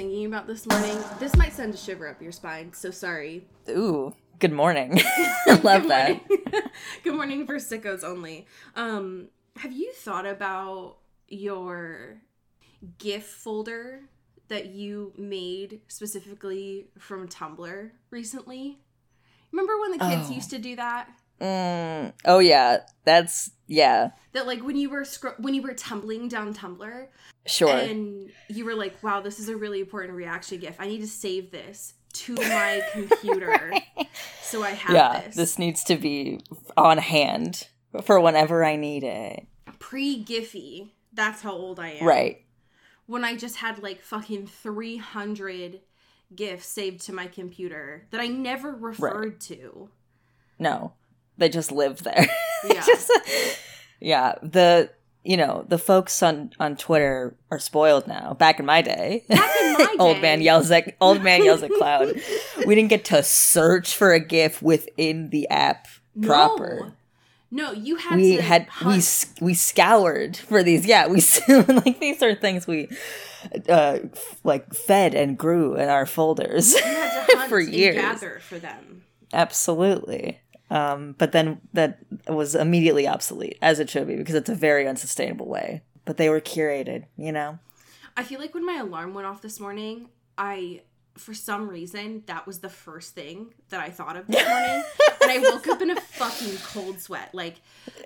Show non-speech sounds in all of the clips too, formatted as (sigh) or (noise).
Thinking about this morning? This might send a shiver up your spine, so sorry. Ooh, good morning. (laughs) (laughs) Love Good that. morning. (laughs) Good morning for sickos only. Um, have you thought about your GIF folder that you made specifically from Tumblr recently? Remember when the kids Oh. used to do that? Mm, oh yeah, that's yeah, That like when you were scro- when you were tumbling down Tumblr sure. and you were like, "Wow, this is a really important reaction GIF. I need to save this to my (laughs) computer so I have yeah, this." this needs to be on hand for whenever I need it. pre Giphy. That's how old I am. Right. When I just had like fucking 300 GIFs saved to my computer that I never referred to. No, they just live there. (laughs) Yeah. Just- yeah. The you know the folks on on Twitter are spoiled now. Back in my day, Back in my (laughs) old day. man yells at old man (laughs) yells at cloud. We didn't get to search for a GIF within the app proper. No, you had we to had we hunt. s- we scoured for these yeah we like these are things we uh f- like fed and grew in our folders You had to hunt for years gather for them. absolutely um but then that was immediately obsolete as it should be because it's a very unsustainable way but they were curated you know I feel like when my alarm went off this morning, I for some reason that was the first thing that I thought of this (laughs) morning. and I woke up in a fucking cold sweat. Like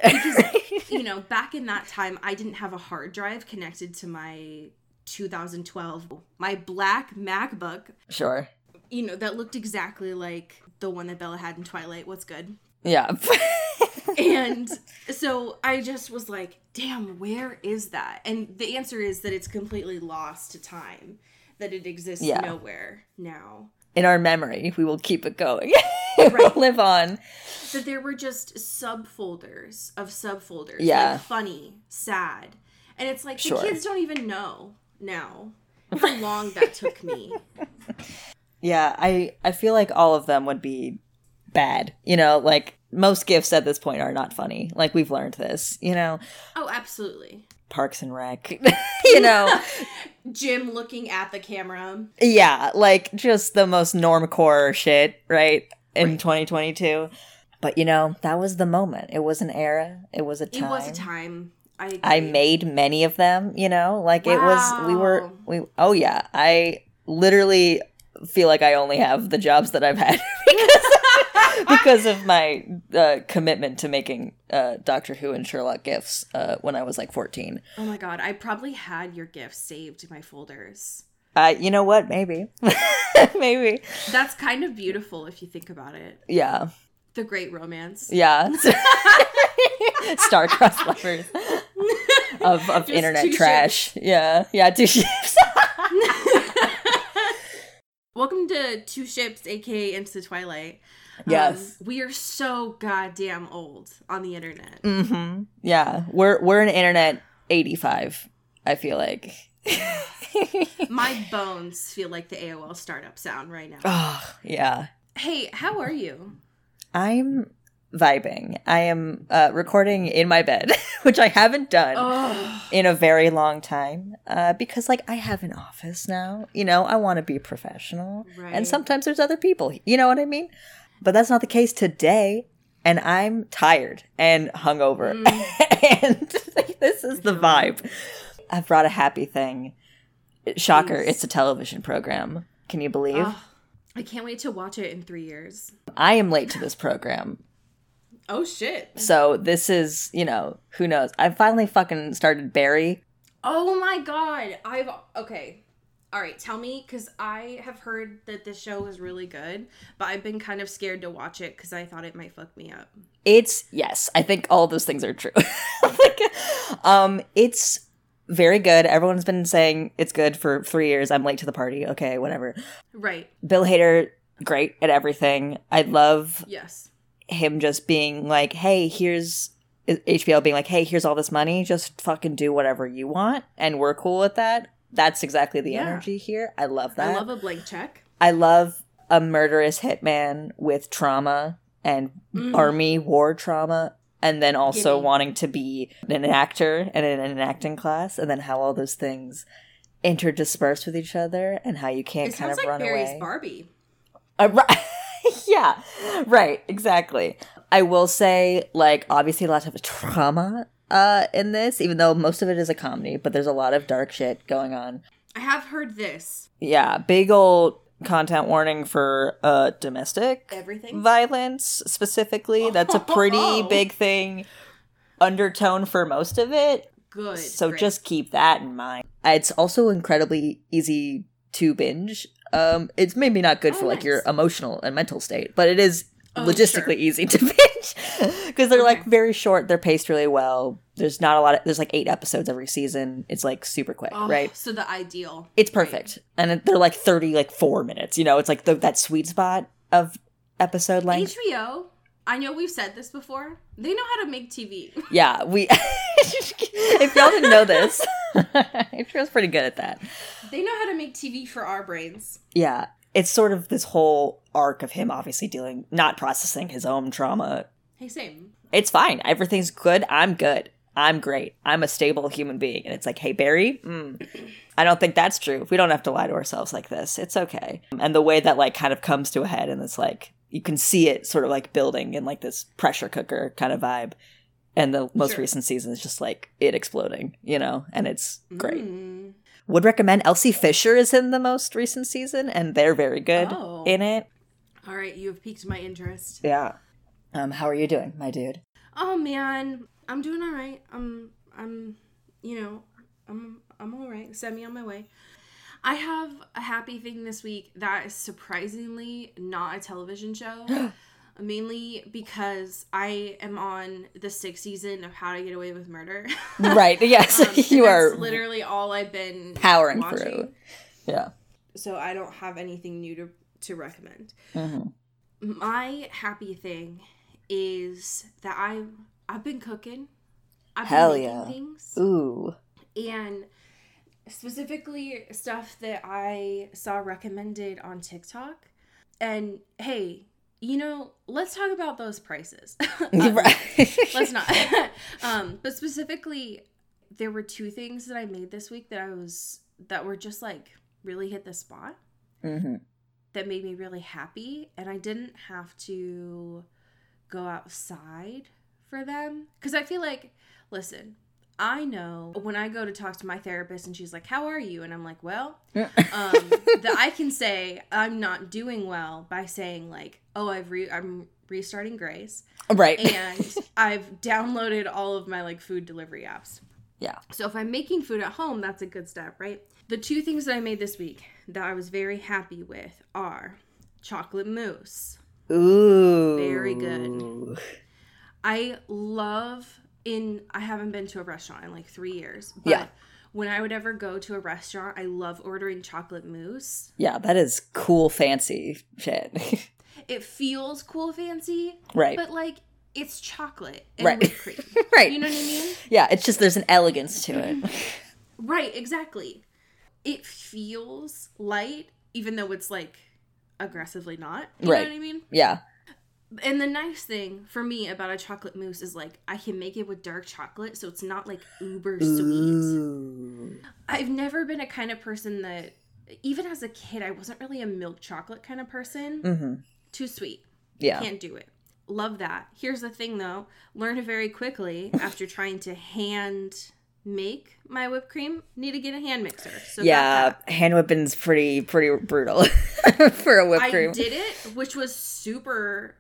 because you know, back in that time I didn't have a hard drive connected to my 2012 my black MacBook, sure you know, that looked exactly like the one that Bella had in Twilight. What's good? yeah (laughs) and so I just was like, damn, where is that? And the answer is that it's completely lost to time, that it exists Yeah. nowhere now. in our memory we will keep it going (laughs) it will live on That there were just subfolders of subfolders. Yeah. Like funny, sad. And it's like Sure. the kids don't even know now how long that took me. (laughs) Yeah, I I feel like all of them would be bad. You know, like most gifts at this point are not funny. Like we've learned this. You know, Oh, absolutely. Parks and Rec. (laughs) you know, (laughs) Jim looking at the camera. yeah, like just the most normcore shit, right? In Right. 2022. But you know, that was the moment. It was an era. It was a It time. was a time. I I made many of them, you know, like it was we were we oh yeah, I literally feel like I only have the jobs that I've had (laughs) because, (laughs) because of my uh, commitment to making uh, Doctor Who and Sherlock gifts uh, when I was like 14. Oh my god, I probably had your gifts saved in my folders. Uh, you know what? Maybe. (laughs) Maybe. That's kind of beautiful if you think about it. Yeah. The great romance. Yeah. Star-crossed lovers of, of Just internet trash. Yeah. Yeah, two ships. Welcome to Two Ships, aka Into the Twilight. Yes. Um, we are so goddamn old on the internet. Mm-hmm. Yeah, we're we're an internet eighty five. I feel like. (laughs) My bones feel like the AOL startup sound right now. oh yeah, Hey, how are you? I'm vibing. I am uh, recording in my bed, (laughs) which I haven't done Oh, in a very long time. Uh, because like I have an office now. You know, I want to be professional, Right. and sometimes there's other people. You know what I mean? But that's not the case today. And I'm tired and hungover, (laughs) and like, this is the vibe. I've brought a happy thing. Shocker, it's a television program. Can you believe? oh, I can't wait to watch it in three years. I am late to this program. Oh shit. So this is, you know, who knows. I finally fucking started Barry. Oh my god. I've okay. All right, tell me because I have heard that this show is really good, but I've been kind of scared to watch it because I thought it might fuck me up. It's yes, I think all those things are true. (laughs) like, Um, it's very good. Everyone's been saying it's good for three years. I'm late to the party. Okay, whatever. Right. Bill Hader, great at everything. I love Yes. Him just being like, hey, here's HBO being like, hey, here's all this money. Just fucking do whatever you want. And we're cool with that. That's exactly the Yeah. energy here. I love that. I love a blank check. I love a murderous hitman with trauma and Mm. army war trauma. And then also Gimme. wanting to be an actor and in an acting class, and then how all those things interdisperse with each other, and how you can't It kind of like run Barry's away. Barbie. Uh, right. (laughs) (laughs) yeah, right, exactly. I will say, like, obviously, a lot of (laughs) trauma uh, in this, even though most of it is a comedy, but there's a lot of dark shit going on. I have heard this. Yeah, big old content warning for uh, domestic Everything. violence specifically. That's a pretty (laughs) Oh. big thing undertone for most of it. Good. So great. just keep that in mind. It's also incredibly easy to binge. Um, it's maybe not good Oh, for like nice. your emotional and mental state, but it is Oh, logistically sure. easy to (laughs) binge because they're like very short. They're paced really well. There's not a lot. Of, there's like eight episodes every season. It's like super quick, Oh, right? So the ideal. It's perfect, and they're like thirty, like four minutes. You know, it's like the, that sweet spot of episode length. HBO. I know we've said this before. They know how to make TV. Yeah, we. (laughs) if y'all didn't know this, (laughs) (laughs) HBO's pretty good at that. they know how to make TV for our brains. Yeah, it's sort of this whole arc of him obviously dealing, not processing his own trauma. Hey, same. It's fine. Everything's good. I'm good. I'm great. I'm a stable human being. And it's like, hey, Barry, mm, I don't think that's true. We don't have to lie to ourselves like this. It's okay. And the way that like kind of comes to a head and it's like, you can see it sort of like building in like this pressure cooker kind of vibe. And the most Sure. recent season is just like it exploding, you know, and it's great. Mm. Would recommend Elsie Fisher is in the most recent season, and they're very good Oh. in it. All right, you have piqued my interest. Yeah. Um, how are you doing, my dude? Oh man, I'm doing all right. I'm I'm you know, I'm I'm all right. Send me on my way. I have a happy thing this week that is surprisingly not a television show. (gasps) (gasps) (gasps) mainly because I am on the sixth season of How to Get Away with Murder. (laughs) Right. Yes, Um, (laughs) you are literally all I've been powering watching. through. Yeah. So I don't have anything new to to recommend. hmm My happy thing is that I I've been cooking. I've Hell been yeah. things. Ooh. And specifically stuff that I saw recommended on TikTok. And hey, you know, let's talk about those prices. (laughs) (laughs) Right. let's not. (laughs) um, but specifically, there were two things that I made this week that I was that were just like really hit the spot hmm that made me really happy and I didn't have to go outside for them cuz I feel like listen I know when I go to talk to my therapist and she's like how are you and I'm like well um, (laughs) that I can say I'm not doing well by saying like oh I've re- I'm restarting Grace right. (laughs) and I've downloaded all of my like food delivery apps yeah. so if I'm making food at home, that's a good step, right? The two things that I made this week that I was very happy with are chocolate mousse. Ooh. Very good. I love in I haven't been to a restaurant in like 3 years, but Yeah. when I would ever go to a restaurant, I love ordering chocolate mousse. Yeah, that is cool, fancy shit. (laughs) It feels cool fancy, right. but like it's chocolate and Right. whipped cream. (laughs) right. You know what I mean? yeah, it's just there's an elegance to it. Mm-hmm. Right, exactly. It feels light, even though it's like aggressively not. You Right. know what I mean? yeah. And the nice thing for me about a chocolate mousse is like I can make it with dark chocolate, so it's not like uber sweet. Ooh. I've never been a kind of person that, even as a kid, I wasn't really a milk chocolate kind of person. hmm Too sweet. Yeah. Can't do it. Love that. Here's the thing though learned very quickly (laughs) after trying to hand make my whipped cream. Need to get a hand mixer. So yeah, hand whipping's pretty pretty brutal (laughs) for a whipped I cream. did it, which was super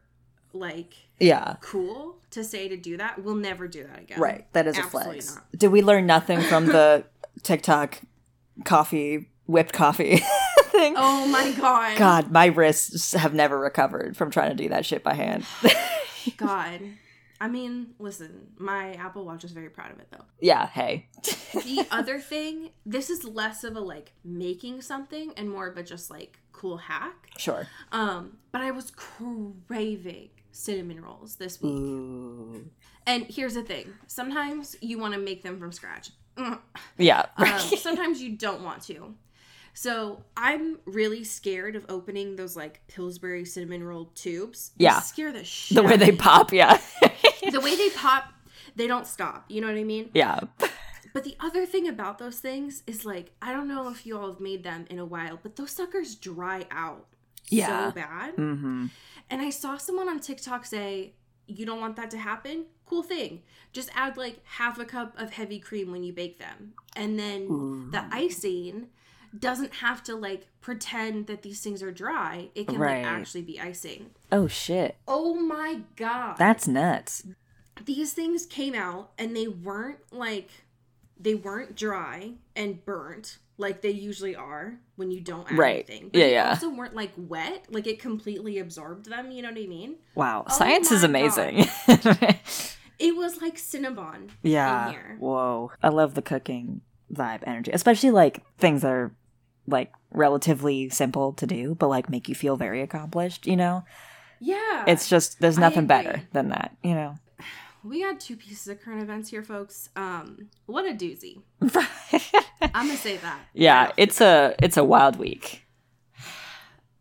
like Yeah. cool to say to do that. We'll never do that again. Right. That is a Absolutely flex. not. Did we learn nothing from the (laughs) TikTok coffee whipped coffee (laughs) thing? Oh my god. God, my wrists have never recovered from trying to do that shit by hand. (sighs) God. I mean, listen, my Apple Watch is very proud of it though. Yeah, hey. The other thing, this is less of a like making something and more of a just like cool hack. Sure. Um, but I was craving cinnamon rolls this week. Ooh. And here's the thing sometimes you want to make them from scratch. Mm. Yeah. Um, (laughs) sometimes you don't want to. So I'm really scared of opening those like Pillsbury cinnamon roll tubes. They Yeah. scare the shit. the way they pop, yeah. (laughs) the way they pop, they don't stop. You know what I mean? yeah. But the other thing about those things is like I don't know if you all have made them in a while, but those suckers dry out Yeah. so bad. Mm-hmm. And I saw someone on TikTok say, "You don't want that to happen? Cool thing. Just add like half a cup of heavy cream when you bake them, and then the icing." Doesn't have to like pretend that these things are dry. It can Right. like actually be icing. Oh shit. Oh my god. That's nuts. these things came out and they weren't like they weren't dry and burnt like they usually are when you don't add Right. anything. Yeah, they yeah. also weren't like wet, like it completely absorbed them, you know what I mean? Wow. Oh Science is amazing. (laughs) It was like Cinnabon yeah. in here. Whoa. I love the cooking vibe energy, especially like things that are like relatively simple to do, but like make you feel very accomplished, you know? Yeah. It's just, there's nothing better than that, you know? We got two pieces of current events here, folks. Um, what a doozy. (laughs) I'm gonna say that. yeah, Right off the it's a it's a wild week.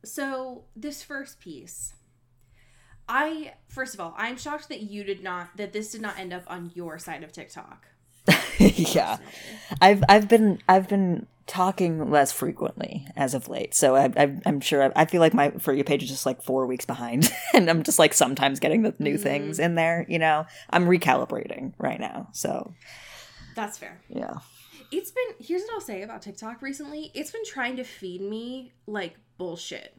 So this first piece, I first of all, I'm shocked that you did not that this did not end up on your side of TikTok. (laughs) yeah. I've I've been I've been talking less frequently as of late, so I, I, I'm sure I, I feel like my for you page is just like four weeks behind, (laughs) and I'm just like sometimes getting the new mm-hmm. things in there. You know, I'm recalibrating right now, so That's fair. yeah. It's been here's what I'll say about TikTok recently. It's been trying to feed me like bullshit.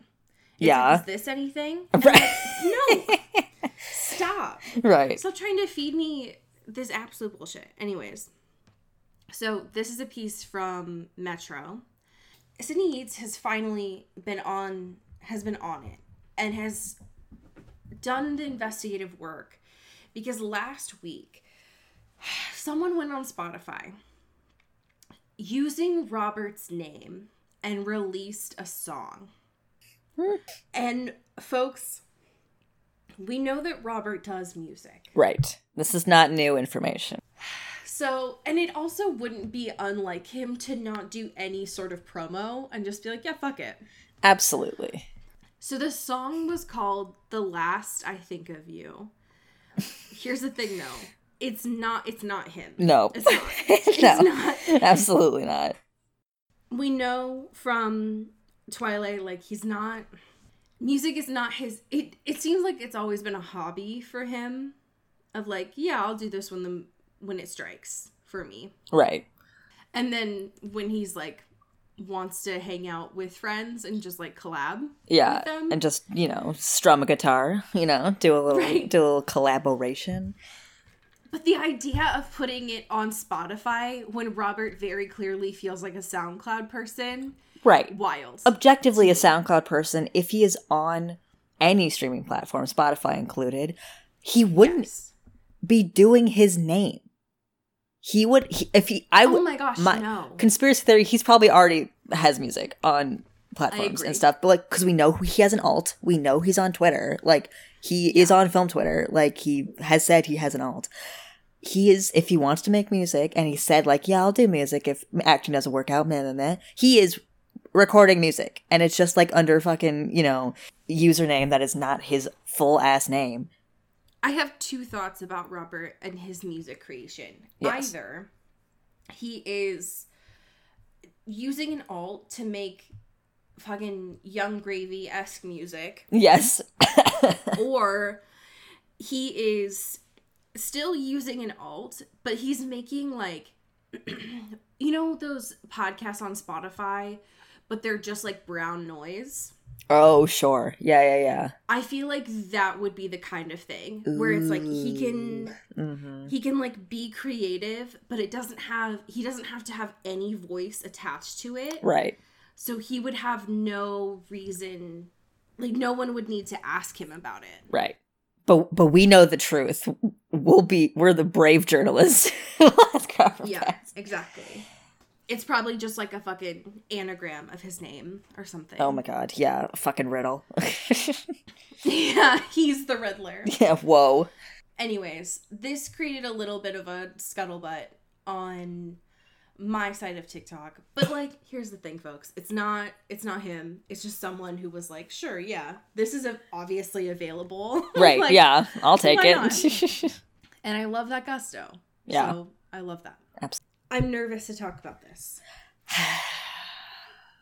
It's Yeah. Like, is this anything? Right. No. (laughs) Stop. right. Stop trying to feed me this absolute bullshit. Anyways, so this is a piece from Metro. Sydney Yates has finally been on has been on it and has done the investigative work because last week someone went on Spotify using Robert's name and released a song. Hmm. and folks, we know that Robert does music. Right. This is not new information. (sighs) So, and it also wouldn't be unlike him to not do any sort of promo and just be like, yeah, fuck it. Absolutely. So the song was called The Last I Think of You. Here's the thing though. It's not it's not him. No. It's not. (laughs) It's no. not. Absolutely not. We know from Twilight like he's not music is not his it it seems like it's always been a hobby for him of like, yeah, I'll do this when the when it strikes for me. Right. And then when he's like wants to hang out with friends and just like collab. Yeah. with them. And just, you know, strum a guitar, you know, do a little Right. do a little collaboration. But the idea of putting it on Spotify when Robert very clearly feels like a SoundCloud person, Right. wild. objectively a SoundCloud person, if he is on any streaming platform, Spotify included, he wouldn't Yes. be doing his name. He would he, if he I Oh would my gosh, my no. conspiracy theory. He's probably already has music on platforms and stuff, but like because we know he has an alt, we know he's on Twitter. Like he is on film Twitter. Like he has said he has an alt. He is if he wants to make music, and he said like yeah I'll do music if acting doesn't work out. Man, man, man. He is recording music, and it's just like under fucking you know username that is not his full ass name. I have two thoughts about Robert and his music creation. Yes. Either he is using an alt to make fucking Yung Gravy esque music, Yes, (laughs) or he is still using an alt, but he's making like (clears throat) you know those podcasts on Spotify, but they're just like brown noise. Oh sure, yeah, yeah, yeah. I feel like that would be the kind of thing where it's like he can Mm-hmm. he can like be creative, but it doesn't have he doesn't have to have any voice attached to it. Right. So he would have no reason like no one would need to ask him about it. Right. but but we know the truth. We'll be we're the brave journalists. (laughs) Let's cover Yeah, that. exactly. It's probably just like a fucking anagram of his name or something. Oh my god, yeah, fucking riddle. (laughs) (laughs) yeah, he's the Riddler. yeah, whoa. Anyways, this created a little bit of a scuttlebutt on my side of TikTok. But like, here's the thing, folks. It's not it's not him. It's just someone who was like, "Sure, yeah. This is a, obviously available." (laughs) Right, Like, yeah, I'll take it. And I love that gusto. Yeah. So, I love that. Abs- I'm nervous to talk about this.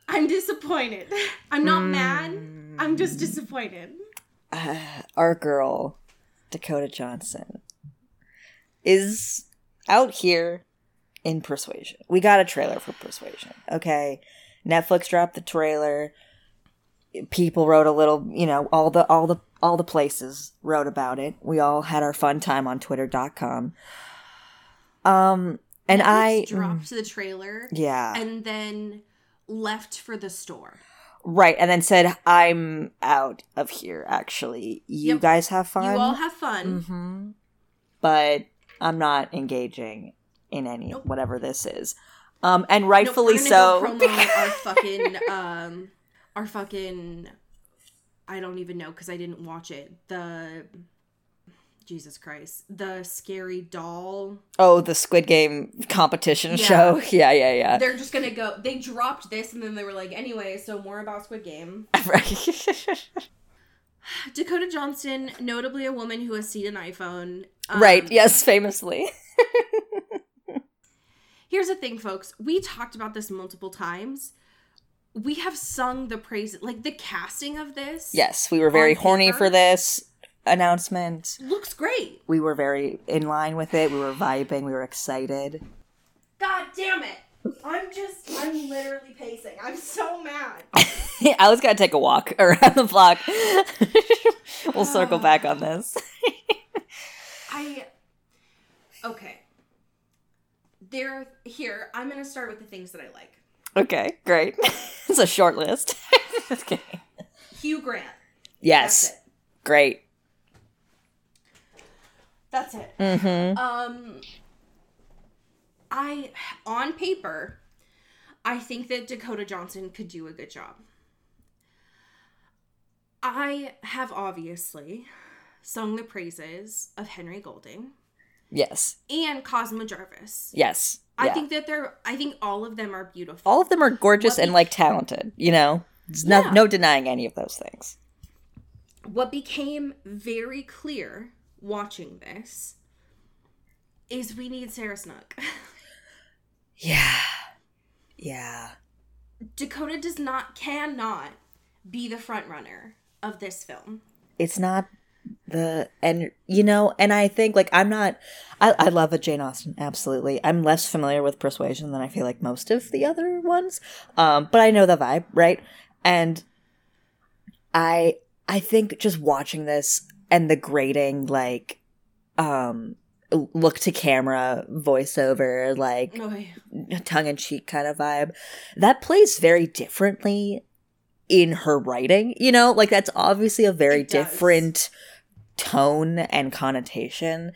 I'm disappointed. I'm not mad. I'm just disappointed. Uh, our girl, Dakota Johnson, is out here in Persuasion. We got a trailer for Persuasion. Okay. Netflix dropped the trailer. People wrote a little, you know, all the all the all the places wrote about it. We all had our fun time on twitter.com. Um and I dropped the trailer yeah. and then left for the store. right, and then said I'm out of here actually. You Yep. guys have fun. You all have fun. hmm But I'm not engaging in any Nope. whatever this is. Um, and rightfully we're so. Promo our fucking (laughs) um, our fucking. I don't even know because I didn't watch it. The Jesus Christ, the scary doll. oh, the Squid Game competition Yeah. show. (laughs) Yeah, yeah, yeah. They're just gonna go. They dropped this and then they were like, anyway, so more about Squid Game. (laughs) right. (laughs) Dakota Johnson, notably a woman who has seen an iPhone. Um, right. Yes, famously. Here's the thing, folks. We talked about this multiple times. We have sung the praise, like the casting of this. Yes, we were very horny paper? for this announcement. looks great. We were very in line with it. We were vibing. We were excited. God damn it! I'm just, I'm literally pacing. I'm so mad. I was gonna take a walk (laughs) around the block. (laughs) we'll circle uh, back on this. (laughs) I. Okay. There, here. I'm gonna start with the things that I like. Okay, great. it's a short list. Hugh Grant. Yes, great. That's it. Mm-hmm. Um, I on paper, I think that Dakota Johnson could do a good job. I have obviously sung the praises of Henry Golding Yes, and Cosmo Jarvis. yes. I yeah. think that they're. I think all of them are beautiful. all of them are gorgeous What and be- like talented. You know, There's no, Yeah. no denying any of those things. what became very clear watching this is we need Sarah Snook. (laughs) Yeah, yeah. Dakota does not cannot be the front runner of this film. It's not the and you know, and I think like I'm not. I I love a Jane Austen absolutely. I'm less familiar with Persuasion than I feel like most of the other ones, um, but I know the vibe, right? And I I think just watching this and the grading like um look to camera voiceover like Oh, yeah. tongue in cheek kind of vibe. That plays very differently in her writing. You know, like that's obviously a very different tone and connotation.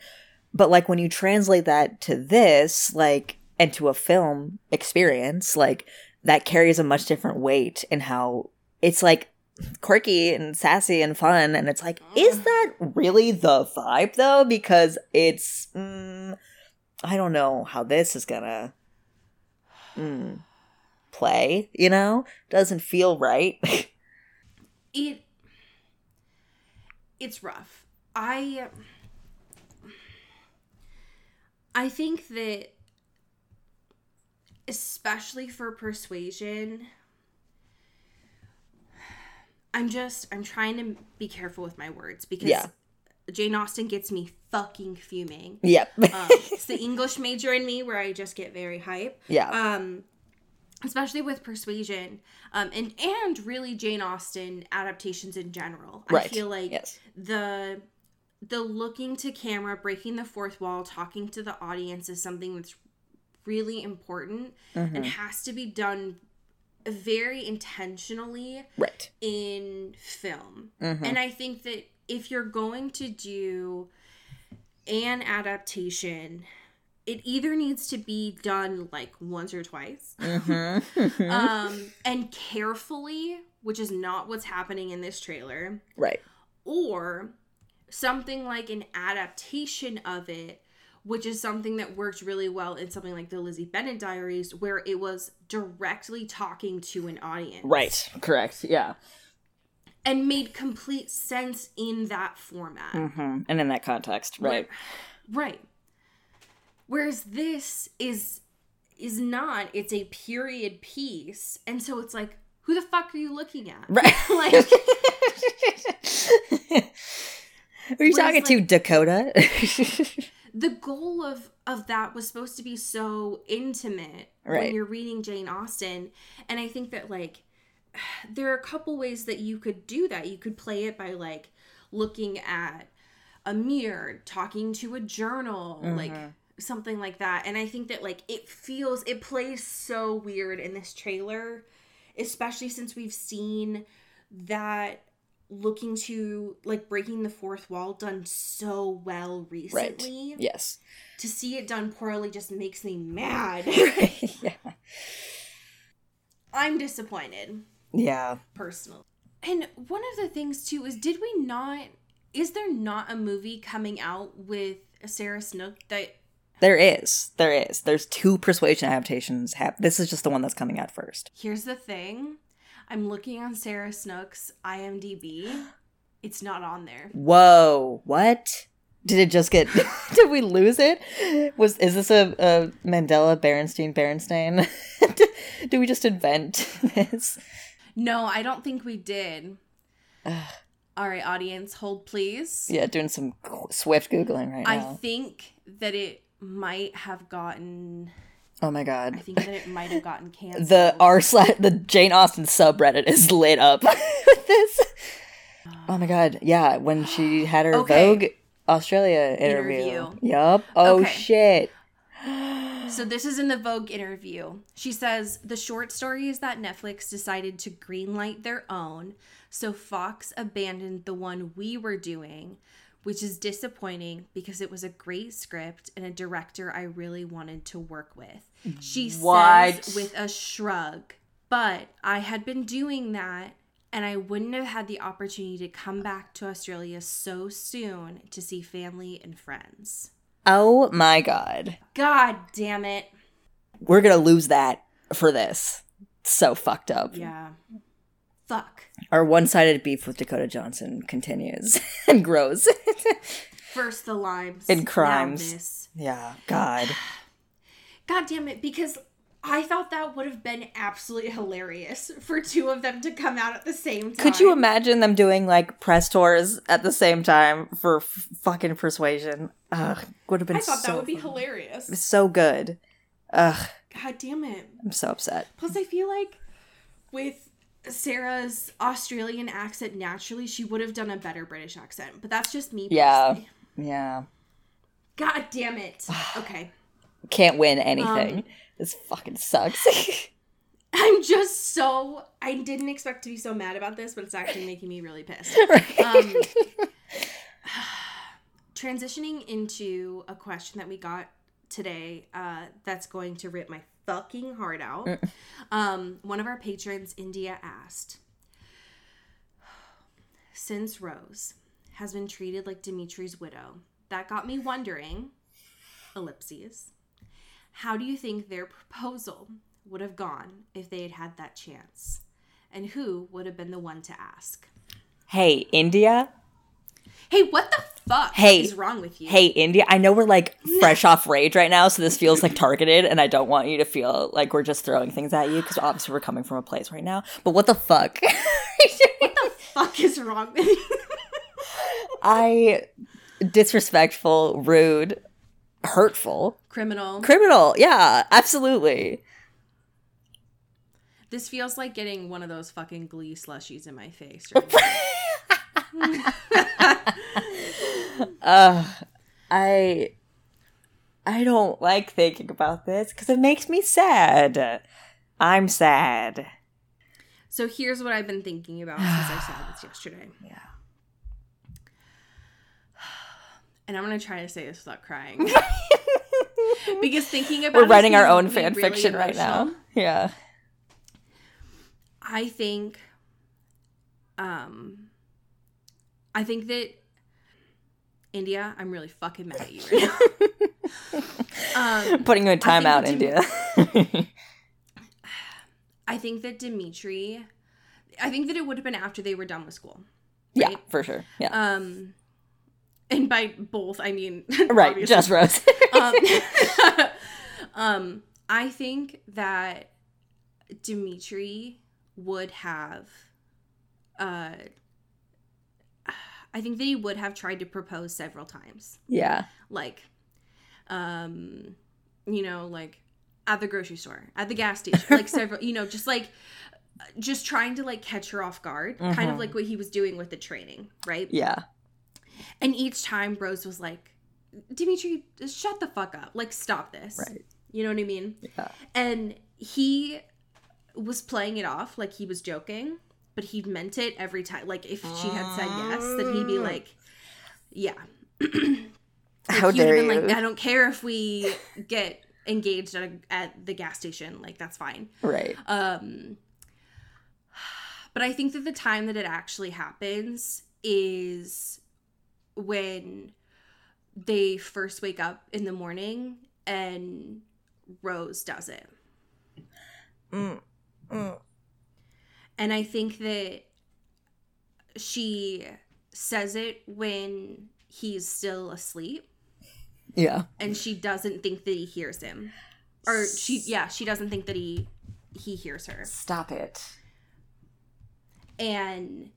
But like when you translate that to this, like, and to a film experience, like that carries a much different weight in how it's like quirky and sassy and fun. And it's like, is that really the vibe though? Because it's, mm, I don't know how this is gonna mm, play, you know? Doesn't feel right. (laughs) it it's rough i i think that especially for persuasion i'm just i'm trying to be careful with my words because Yeah. jane austen gets me fucking fuming yep. um, it's (laughs) the english major in me where i just get very hype yeah. um especially with persuasion um and and really jane austen adaptations in general right. i feel like yes. the the looking to camera breaking the fourth wall talking to the audience is something that's really important Mhm. and has to be done very intentionally Right. in film Mhm. and i think that if you're going to do an adaptation, it either needs to be done like once or twice Mhm. (laughs) um, (laughs) and carefully, which is not what's happening in this trailer, right. or something like an adaptation of it, which is something that worked really well in something like the Lizzie Bennet Diaries, where it was directly talking to an audience. Right. Correct. Yeah. And made complete sense in that format. hmm And in that context, right? Right. Whereas this is is not, it's a period piece. And so it's like, who the fuck are you looking at? Right. (laughs) Like (laughs) Are you Whereas, talking to like- Dakota? (laughs) the goal of of that was supposed to be so intimate right. when you're reading Jane Austen. And I think that like (sighs) there are a couple ways that you could do that. You could play it by like looking at a mirror talking to a journal like mm-hmm. something like that. And I think that like it feels it plays so weird in this trailer especially since we've seen that looking to like breaking the fourth wall done so well right. recently Yes. to see it done poorly just makes me mad (laughs) (laughs) yeah. i'm disappointed Yeah. personally and one of the things too is did we not is there not a movie coming out with sarah snook that There is. There is. There's two persuasion adaptations. Hap- this is just the one that's coming out first. here's the thing i'm looking on sarah snook's imdb it's not on there Whoa. What? Did it just get (laughs) did we lose it? Was is this a, a Mandela Berenstein Berenstain? (laughs) Do we just invent (laughs) this? no i don't think we did all right audience hold please Yeah, doing some swift googling right now. I think that it might have gotten. Oh my god! I think that it might have gotten canceled. The r slash the Jane Austen subreddit is lit up (laughs) with this. Uh, oh my god. Yeah, when she (sighs) had her Okay. Vogue Australia interview. Interview. Yup. Oh Okay. shit. (gasps) So this is in the Vogue interview. She says the short story is that Netflix decided to greenlight their own, so Fox abandoned the one we were doing, which is disappointing because it was a great script and a director I really wanted to work with. She What? says with a shrug, but I had been doing that and I wouldn't have had the opportunity to come back to Australia so soon to see family and friends. Oh my god. God damn it. We're gonna lose that for this. So fucked up. Yeah. Fuck. Our one sided beef with Dakota Johnson continues (laughs) and grows. First the limes. In now crimes. this. yeah. God. (sighs) God damn it, because I thought that would have been absolutely hilarious for two of them to come out at the same time. Could you imagine them doing like press tours at the same time for f- fucking persuasion? Ugh, would have been I thought so that would be fun. hilarious. so good. Ugh, God damn it. I'm so upset. Plus, I feel like with Sarah's Australian accent naturally, she would have done a better British accent. But that's just me. Yeah. personally. Yeah, God damn it. (sighs) Okay. can't win anything. Um, this fucking sucks. (laughs) I'm just so. I didn't expect to be so mad about this, but it's actually making me really pissed. (laughs) Right. Um, (laughs) (sighs) transitioning into a question that we got today uh, that's going to rip my fucking heart out. Um, one of our patrons, India, asked Since Rose has been treated like Dimitri's widow, that got me wondering, ellipses, how do you think their proposal would have gone if they had had that chance? And who would have been the one to ask? hey, India. Hey, what the fuck Hey. is wrong with you? Hey, India. I know we're like fresh off rage right now, so this feels like targeted, and I don't want you to feel like we're just throwing things at you because obviously we're coming from a place right now. But what the fuck? (laughs) What the fuck is wrong with you? (laughs) I disrespectful, rude, hurtful, Criminal. criminal. Yeah, absolutely. this feels like getting one of those fucking glee slushies in my face. (laughs) Right. (laughs) Uh, I I don't like thinking about this because it makes me sad. I'm sad. so here's what I've been thinking about since I saw this (sighs) yesterday. Yeah. and I'm gonna try to say this without crying. (laughs) because thinking about We're writing our own fan really fiction right now. Yeah. I think um I think that India, I'm really fucking mad at you right now. (laughs) um Putting you in timeout, India. (sighs) I think that Dimitri I think that it would have been after they were done with school. yeah, for sure. Yeah. Um and by both I mean (laughs) right. obviously. Just Rose. (laughs) um, um, I think that Dimitri would have, uh, I think that he would have tried to propose several times, yeah. like, um, you know, like at the grocery store, at the gas station, (laughs) like several, you know, just like. Just trying to like catch her off guard, kind of Mhm. like what he was doing with the training, right? Yeah. And each time Rose was like, Dimitri, just shut the fuck up. Like, stop this. Right. You know what I mean? Yeah. And he was playing it off like he was joking, but he meant it every time. Like, if she had said yes, then he'd be like, yeah. (clears throat) Like, How dare have you? like, I don't care if we get engaged at, a, at the gas station. Like, that's fine. right. Um, but I think that the time that it actually happens is when they first wake up in the morning and Rose does it. Mm. Mm. And I think that she says it when he's still asleep Yeah. and she doesn't think that he hears him. Or she yeah, she doesn't think that he he hears her. Stop it. and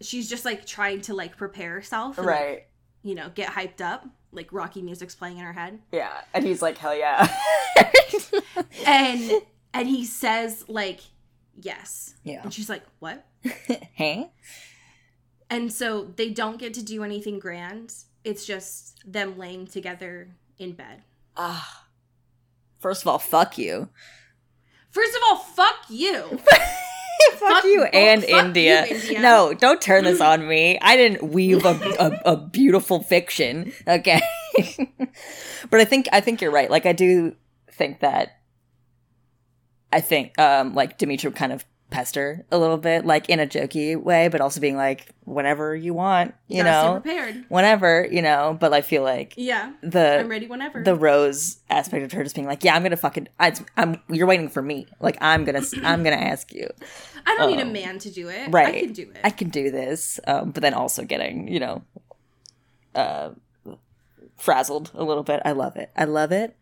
she's just like trying to like prepare herself and, Right. like, you know get hyped up like rocky music's playing in her head Yeah. And he's like, hell yeah. (laughs) and and he says like yes Yeah. and she's like what (laughs) hey? and so they don't get to do anything grand it's just them laying together in bed Ah. First of all, fuck you. first of all fuck you (laughs) fuck, Fuck- you and fuck you, India. India. No, don't turn this on me. I didn't weave a, a, a beautiful fiction. Okay. (laughs) but I think I think you're right. Like I do think that I think um like Dimitri would kind of pester a little bit, like in a jokey way, but also being like, whenever you want, you, know. prepared Whenever, you know, but I feel like yeah i'm the ready whenever the rose aspect of her just being like, yeah, I'm gonna fucking, I, I'm, you're waiting for me. Like I'm gonna, I'm gonna ask you. i don't need a um, man to do it right. i can do it I can do this, um, but then also getting, you know, uh, frazzled a little bit. I love it. I love it.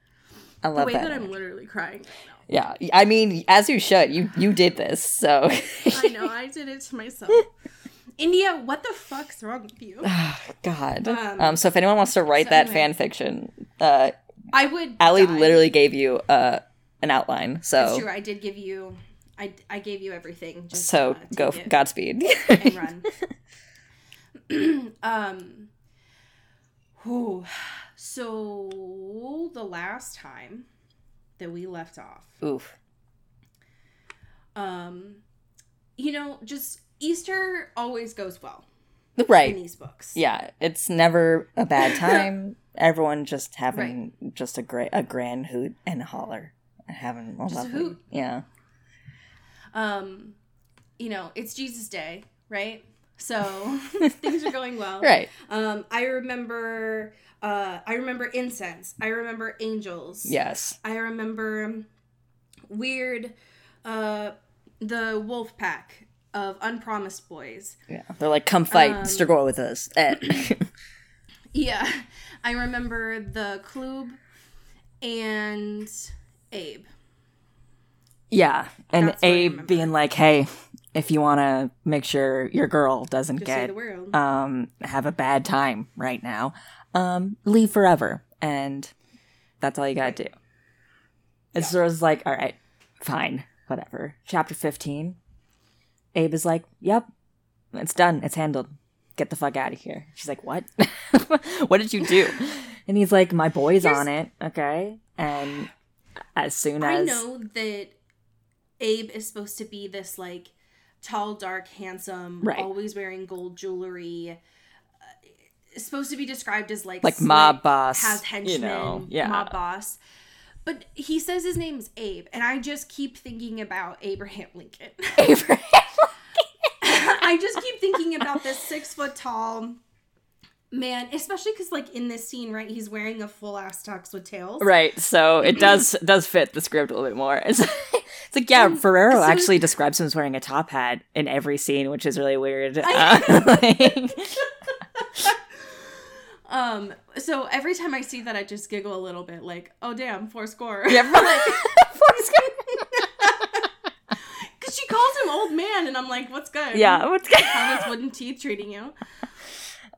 I love the way that. that i'm literally crying yeah, I mean, as you should. You you did this, so I know, I did it to myself. India, what the fuck's wrong with you? (sighs) God. Um, Um, so if anyone wants to write so that anyway. fan fiction, uh, I would. Die. literally gave you uh an outline. So true. I did give you. I, I gave you everything. Just, so uh, go Godspeed. and (laughs) run. (clears throat) um. whew. So the last time that we left off, Oof. um, you know, just Easter always goes well Right. in Right. these books. Yeah, it's never a bad (laughs) time. Everyone just having just a great a grand hoot and a holler and having a Just a lovely hoot. yeah. um you know it's jesus day right so (laughs) things are going well Right. um i remember uh i remember incense i remember angels Yes. i remember weird uh the wolf pack of unpromised boys Yeah. They're like, come fight, Um, struggle with us. Eh. (coughs) yeah i remember the klub and abe yeah. And That's Abe being like, Hey, if you wanna make sure your girl doesn't just get um have a bad time right now, um, leave forever. And that's all you gotta do. It's sort of like, all right, fine, whatever. Chapter 15. Abe is like, yep, it's done. It's handled. Get the fuck out of here. She's like, what? (laughs) what did you do? And he's like, my boy's Here's- on it. Okay. And as soon as I know that Abe is supposed to be this like tall, dark, handsome, Right. always wearing gold jewelry. uh, supposed to be described as like Like slick, mob boss, has you henchmen, know, yeah. mob boss. But he says his name's Abe, and I just keep thinking about Abraham Lincoln. (laughs) Abraham. Lincoln. (laughs) I just keep thinking about this six foot tall man, especially because like in this scene, right, he's wearing a full ass tux with tails. Right, so it (clears throat) does does fit the script a little bit more. It's, (laughs) it's like yeah, Ferrero so- actually describes him as wearing a top hat in every scene, which is really weird. Uh, like- (laughs) (laughs) Um. So every time I see that, I just giggle a little bit, like, "Oh damn, four score." yeah, Because she calls him old man, and I'm like, "What's good? yeah. What's good? How his wooden teeth treating you?"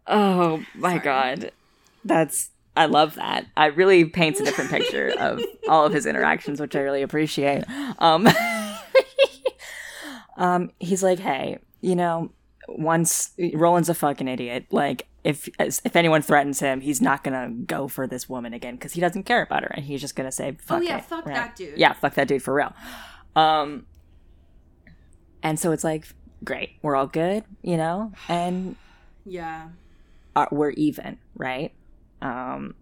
Oh my Sorry. god, that's I love that. I really paints a different picture of (laughs) all of his interactions, which I really appreciate. Um, (laughs) um, he's like, hey, you know, once Roland's a fucking idiot. Like, if if anyone threatens him, he's not gonna go for this woman again because he doesn't care about her, and he's just gonna say, fuck Oh, yeah, it, fuck right? that dude. Yeah, fuck that dude for real. Um, and so it's like, great, we're all good, you know, and Yeah. Are, we're even, right? Um,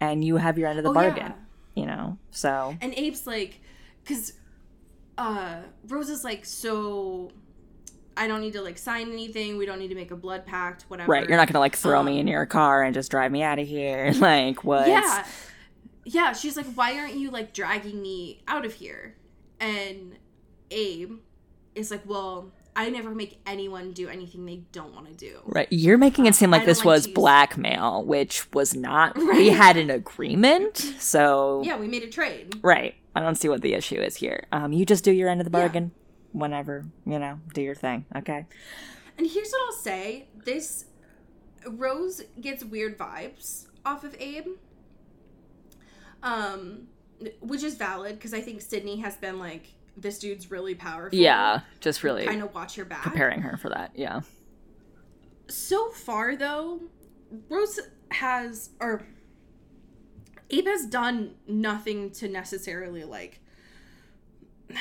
and you have your end of the Oh, bargain, yeah. you know. So And Abe's like, because uh, Rose is like, so I don't need to like sign anything. We don't need to make a blood pact. Whatever. right, you're not gonna like throw me Um, in your car and just drive me out of here, (laughs) like what? Yeah. Yeah. She's like, why aren't you like dragging me out of here? And Abe is like, well, I never make anyone do anything they don't want to do. Right, you're making it seem like this like was blackmail, which was not. We had an agreement, so Yeah, we made a trade. right. I don't see what the issue is here. Um, you just do your end of the Yeah. bargain, whenever you know, do your thing, okay? And here's what I'll say: this Rose gets weird vibes off of Abe, um, which is valid because I think Sydney has been like, this dude's really powerful. Yeah, just really kind of watch your back. preparing her for that. Yeah, So far, though, Rose has or Abe has done nothing to necessarily like (sighs)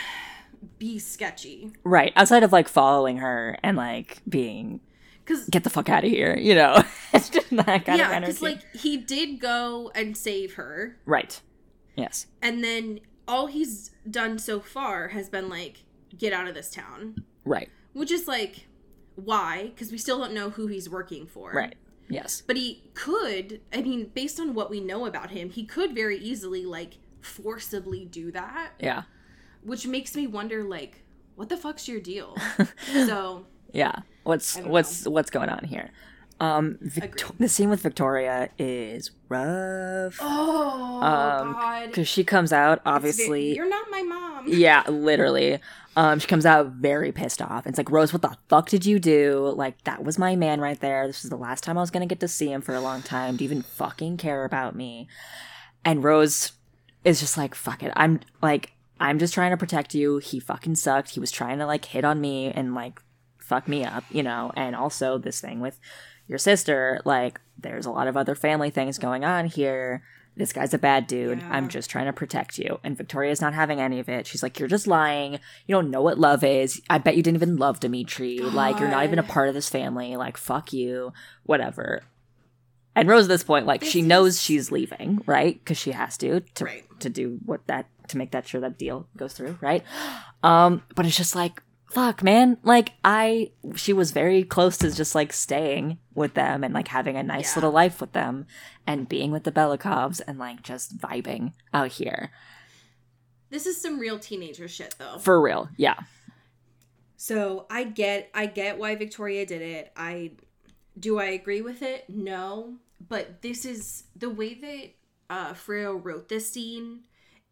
be sketchy right. Outside of like following her and like being because get the fuck out of here, you know. (laughs) it's just that kind of yeah, energy. because like he did go and save her, right. Yes. and then all he's done so far has been like get out of this town, Right. which is like why? Because we still don't know who he's working for, Right. Yes. But he could, I mean, based on what we know about him, he could very easily like forcibly do that, Yeah. which makes me wonder like what the fuck's your deal? (laughs) so, Yeah. What's what's what's going on here? Um Victor- the scene with Victoria is rough. oh Um, god. Cuz she comes out obviously you're not my mom. (laughs) Yeah, literally. Um, she comes out very pissed off. It's like, Rose, what the fuck did you do? Like, that was my man right there. This was the last time I was gonna get to see him for a long time. Do you even fucking care about me? And Rose is just like, fuck it. I'm like, I'm just trying to protect you. He fucking sucked. He was trying to like hit on me and like fuck me up, you know? And also this thing with your sister, like, there's a lot of other family things going on here. This guy's a bad dude. Yeah. I'm just trying to protect you. And Victoria's not having any of it. She's like, You're just lying. You don't know what love is. I bet you didn't even love Dimitri. Like, you're not even a part of this family. Like, fuck you. Whatever. And Rose at this point, like, This she is- knows she's leaving, right? Because she has to to Right. to do what that to make that sure that deal goes through, right? Um, but it's just like, fuck, man. Like, I she was very close to just like staying with them and like having a nice Yeah. little life with them and being with the Belikovs and like just vibing out here This is some real teenager shit though. for real. Yeah, So I get I get why Victoria did it. I do I agree with it? No. But this is the way that uh Freo wrote this scene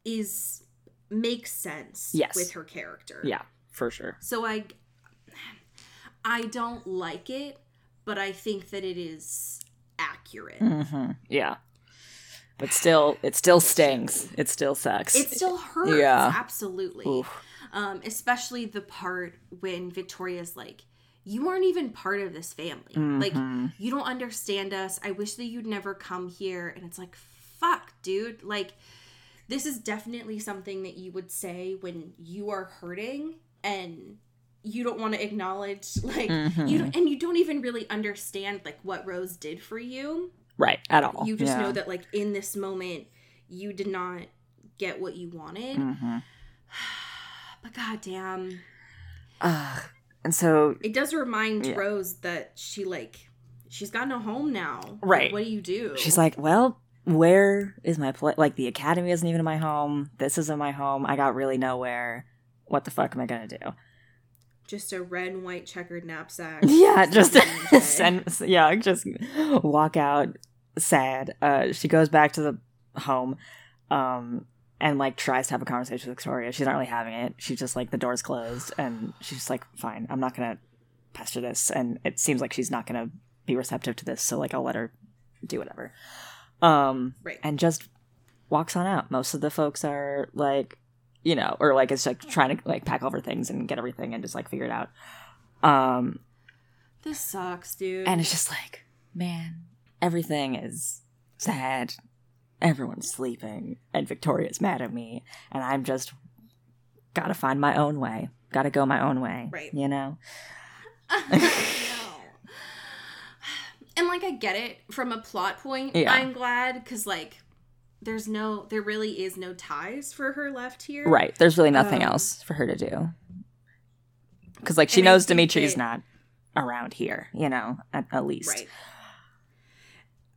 is makes sense Yes. with her character. yeah, for sure. So I I don't like it, but I think that it is accurate. hmm Yeah, but still, it still (sighs) stings. It still sucks. It still hurts, Yeah. absolutely. Oof. Um, especially the part when Victoria's like, "You aren't even part of this family. Like, Mhm. you don't understand us. I wish that you'd never come here." And it's like, "Fuck, dude! Like, this is definitely something that you would say when you are hurting and you don't want to acknowledge (laughs) like Mhm. you don't, and you don't even really understand like what Rose did for you. right at all. You just Yeah. know that like in this moment you did not get what you wanted. Mhm. (sighs) But goddamn, Ugh. and so it does remind Yeah. Rose that she like she's got no home now. Like, Right. what do you do? she's like, well. Where is my place? Like the academy isn't even my home. This isn't my home. I got really nowhere. What the fuck am I gonna do? just a red and white checkered knapsack. (laughs) Yeah, just (laughs) send, yeah, just walk out sad. Uh, she goes back to the home, um, and like tries to have a conversation with Victoria. She's not really having it. She's just like the door's closed, and she's just like, "Fine, I'm not gonna pester this." And it seems like she's not gonna be receptive to this, so like I'll let her do whatever. Um, Right. and just walks on out. Most of the folks are like, you know, or like it's like trying to like pack over things and get everything and just like figure it out. Um, This sucks, dude. and it's just like, man, everything is sad. Everyone's sleeping, and Victoria's mad at me, and I'm just gotta find my own way. Gotta go my own way. Right. You know? (laughs) no. (sighs) And like I get it from a plot point. Yeah. I'm glad because like there's no there really is no ties for her left here. Right. There's really nothing Um, else for her to do. Because, like, she knows Dimitri's that- not around here, you know, at, at least. Right.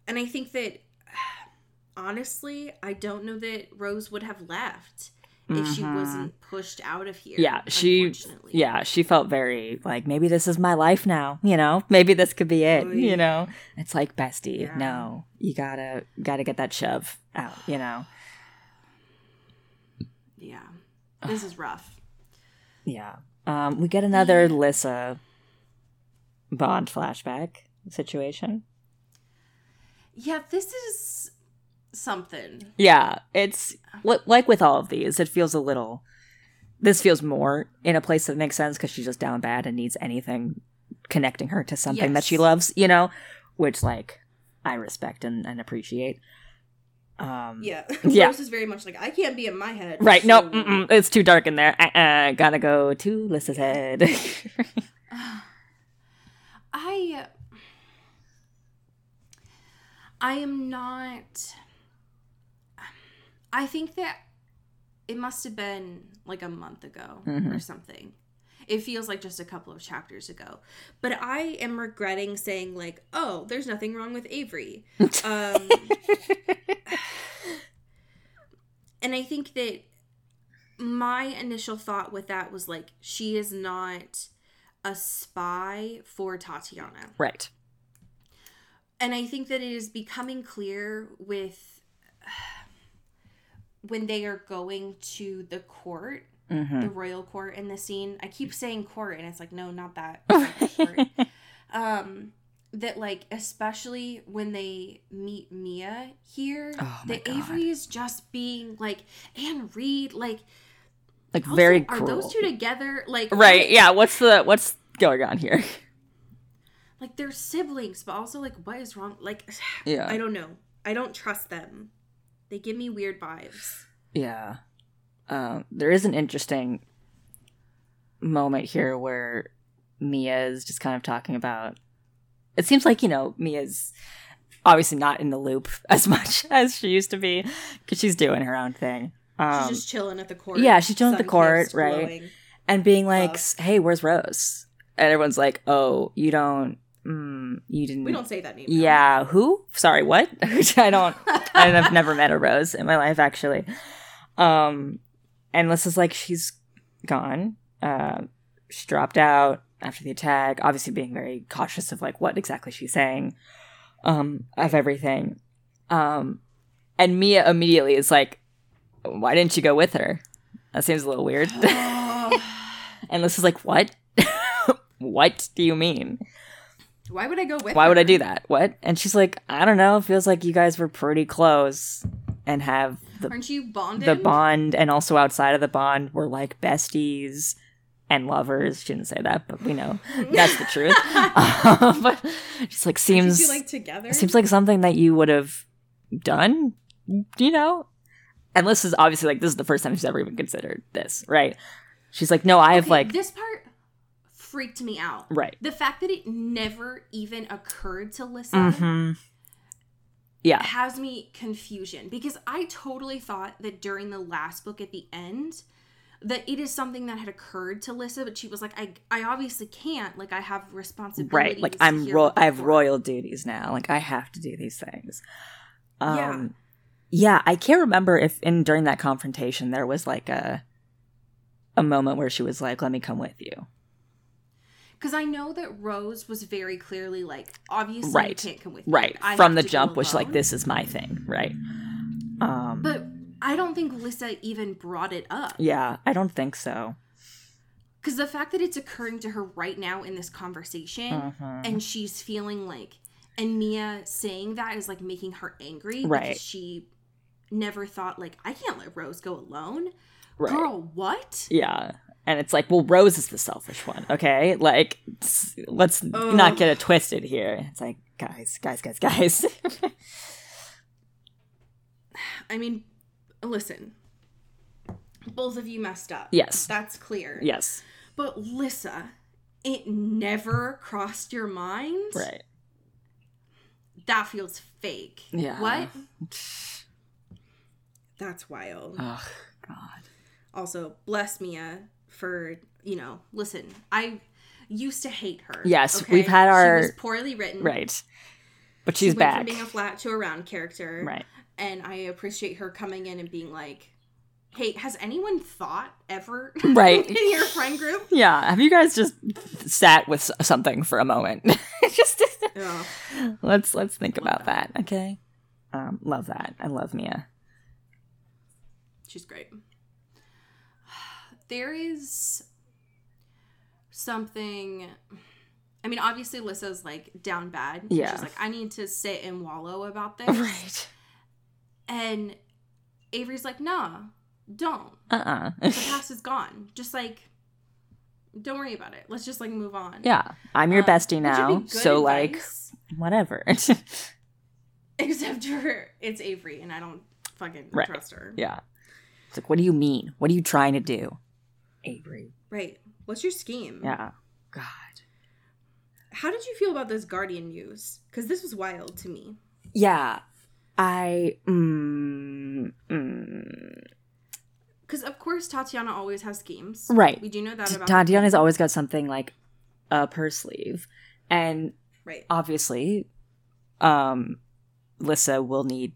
And I think that (sighs) honestly, I don't know that Rose would have left if she Mhm. wasn't pushed out of here. Yeah, she yeah, she felt very like maybe this is my life now, you know? Maybe this could be it, Oy. you know? It's like bestie, Yeah. no. You got to got to get that shove out, you know. Yeah. This is rough. Yeah. Um we get another Lissa Bond flashback situation. Yeah, this is something. Yeah, it's like with all of these, it feels a little. This feels more in a place that makes sense because she's just down bad and needs anything connecting her to something that she loves, you know, which like I respect and, and appreciate. Um, Yeah. (laughs) Yeah. Rose is very much like, I can't be in my head. Right? No, so- mm-mm, it's too dark in there. Uh-uh, gotta go to Lissa's head. (sighs) I I am not I think that it must have been like a month ago or Mhm. something. It feels like just a couple of chapters ago. But I am regretting saying like, "Oh, there's nothing wrong with Avery." (laughs) Um and I think that my initial thought with that was like she is not a spy for Tatiana. right. And I think that it is becoming clear with when they are going to the court, hmm the royal court in the scene. I keep saying court and it's like no, not that. (laughs) Like um that like especially when they meet Mia here, Oh my that God. Avery is just being like Anne Reed like like also, very are those two together like right? Yeah. What's the what's going on here? (laughs) like they're siblings but also like what is wrong like (sighs) Yeah. I don't know. I don't trust them. They give me weird vibes. Yeah. Um, there is an interesting moment here where Mia is just kind of talking about. It seems like, you know, Mia's obviously not in the loop (laughs) as much (laughs) as she used to be because she's doing her own thing. Um, she's just chilling at the court. yeah, she's chilling at the court, right? glowing. and being like, Love. hey, where's Rose? And everyone's like, oh, you don't. Mm, you didn't. We don't say that name. now. Yeah, who? Sorry, what? (laughs) I don't. I've (laughs) never met a Rose in my life, actually. Um, and Lissa's like, she's gone. Uh, she dropped out after the attack. Obviously, being very cautious of like what exactly she's saying, um, of everything. Um, and Mia immediately is like, why didn't you go with her? That seems a little weird. (sighs) (laughs) And Lissa's like, what? what do you mean? Why would I go with? Why would? I do that? What? And she's like, I don't know. Feels like you guys were pretty close and have the Aren't you bonded? the bond, and also outside of the bond, we're like besties and lovers. She didn't say that, but we know (laughs) that's the truth. Um, but just like seems you like together? seems like something that you would have done, you know. And this is obviously like this is the first time she's ever even considered this, right? She's like, no, I have Okay, like this part freaked me out. Right. The fact that it never even occurred to Lissa Mm-hmm. Yeah. has me confusion because I totally thought that during the last book at the end that it is something that had occurred to Lissa, but she was like, I, I obviously can't. Like, I have responsibilities. Right. Like I'm ro- I have royal duties now. Like I have to do these things. Um Yeah. yeah, I can't remember if in during that confrontation there was like a a moment where she was like, "Let me come with you." Because I know that Rose was very clearly like, obviously, Right. can't come with me. Right. From the jump was like this is my thing, right? Um But I don't think Lissa even brought it up. yeah, I don't think so. Because the fact that it's occurring to her right now in this conversation Mhm. and she's feeling like, and Mia saying that is like making her angry Right. because she never thought, like, I can't let Rose go alone. Right. Girl, what? Yeah. And it's like, well, Rose is the selfish one, okay? Like, let's not get it twisted here. It's like, guys, guys, guys, guys. (laughs) I mean, listen, both of you messed up. Yes. That's clear. yes. But Lissa, it never crossed your mind? Right. That feels fake. Yeah. What? That's wild. Oh, God. Also, bless Mia for, you know, listen, I used to hate her. Yes, we've had our- She was poorly written. Right. But She she's went back. from being a flat to a round character. Right. And I appreciate her coming in and being like, hey, has anyone thought ever (laughs) Right. in your friend group? Yeah. Have you guys just sat with something for a moment? (laughs) just Ugh. (laughs) let's let's think Love about that. Okay. Um, love that. I love Mia. She's great. There is something. I mean, obviously, Lissa's like down bad. Yeah. She's like, I need to sit and wallow about (laughs) this. Right. And Avery's like, nah, don't. Uh. uh The (laughs) past is gone. Just like, don't worry about it. Let's just like move on. yeah. I'm your Um, bestie now. So like, whatever. (laughs) except for it's Avery, and I don't fucking Right. trust her. yeah. It's like, what do you mean? What are you trying to do, Avery? Right. What's your scheme? Yeah. God. How did you feel about this Guardian news? Because this was wild to me. Yeah. I. Mm, mm, Because of course Tatiana always has schemes. Right. We do know that about Tatiana's always got something like up her sleeve, and right. obviously, um, Lissa will need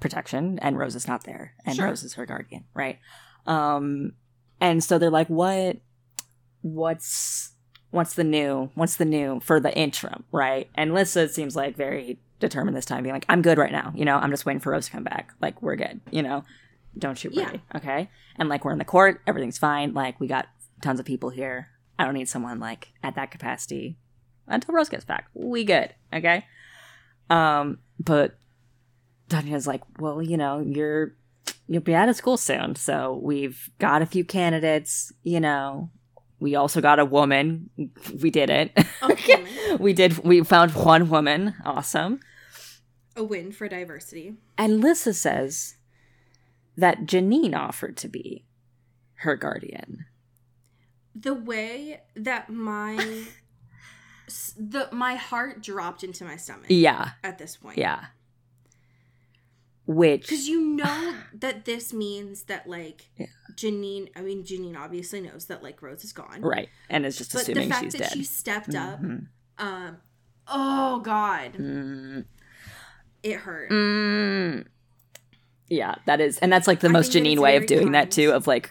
protection, and Rose is not there, and Sure. Rose is her guardian, right? Um, and so they're like, "What? What's what's the new? What's the new for the interim, right?" And Lissa seems like very determined this time, being like, "I'm good right now. You know, I'm just waiting for Rose to come back. Like, we're good. You know, don't you worry, okay?" And like, we're in the court, everything's fine. Like, we got tons of people here. I don't need someone like at that capacity until Rose gets back. We good, okay? Um, but Tanya's like, well, you know, you're you'll be out of school soon, so we've got a few candidates. You know, we also got a woman. We did it. (laughs) Woman. we did. We found one woman. Awesome. A win for diversity. And Lissa says that Janine offered to be her guardian. The way that my (laughs) the my heart dropped into my stomach Yeah, at this point. yeah. Which Because you know that this means that like (sighs) Yeah. Janine I mean Janine obviously knows that like Rose is gone. right, and is just But the assuming fact she's that dead. she stepped up, Mhm. um oh god. Mm. It hurt. Mm. Yeah, that is, and that's like the I most Janine way of doing that too, of like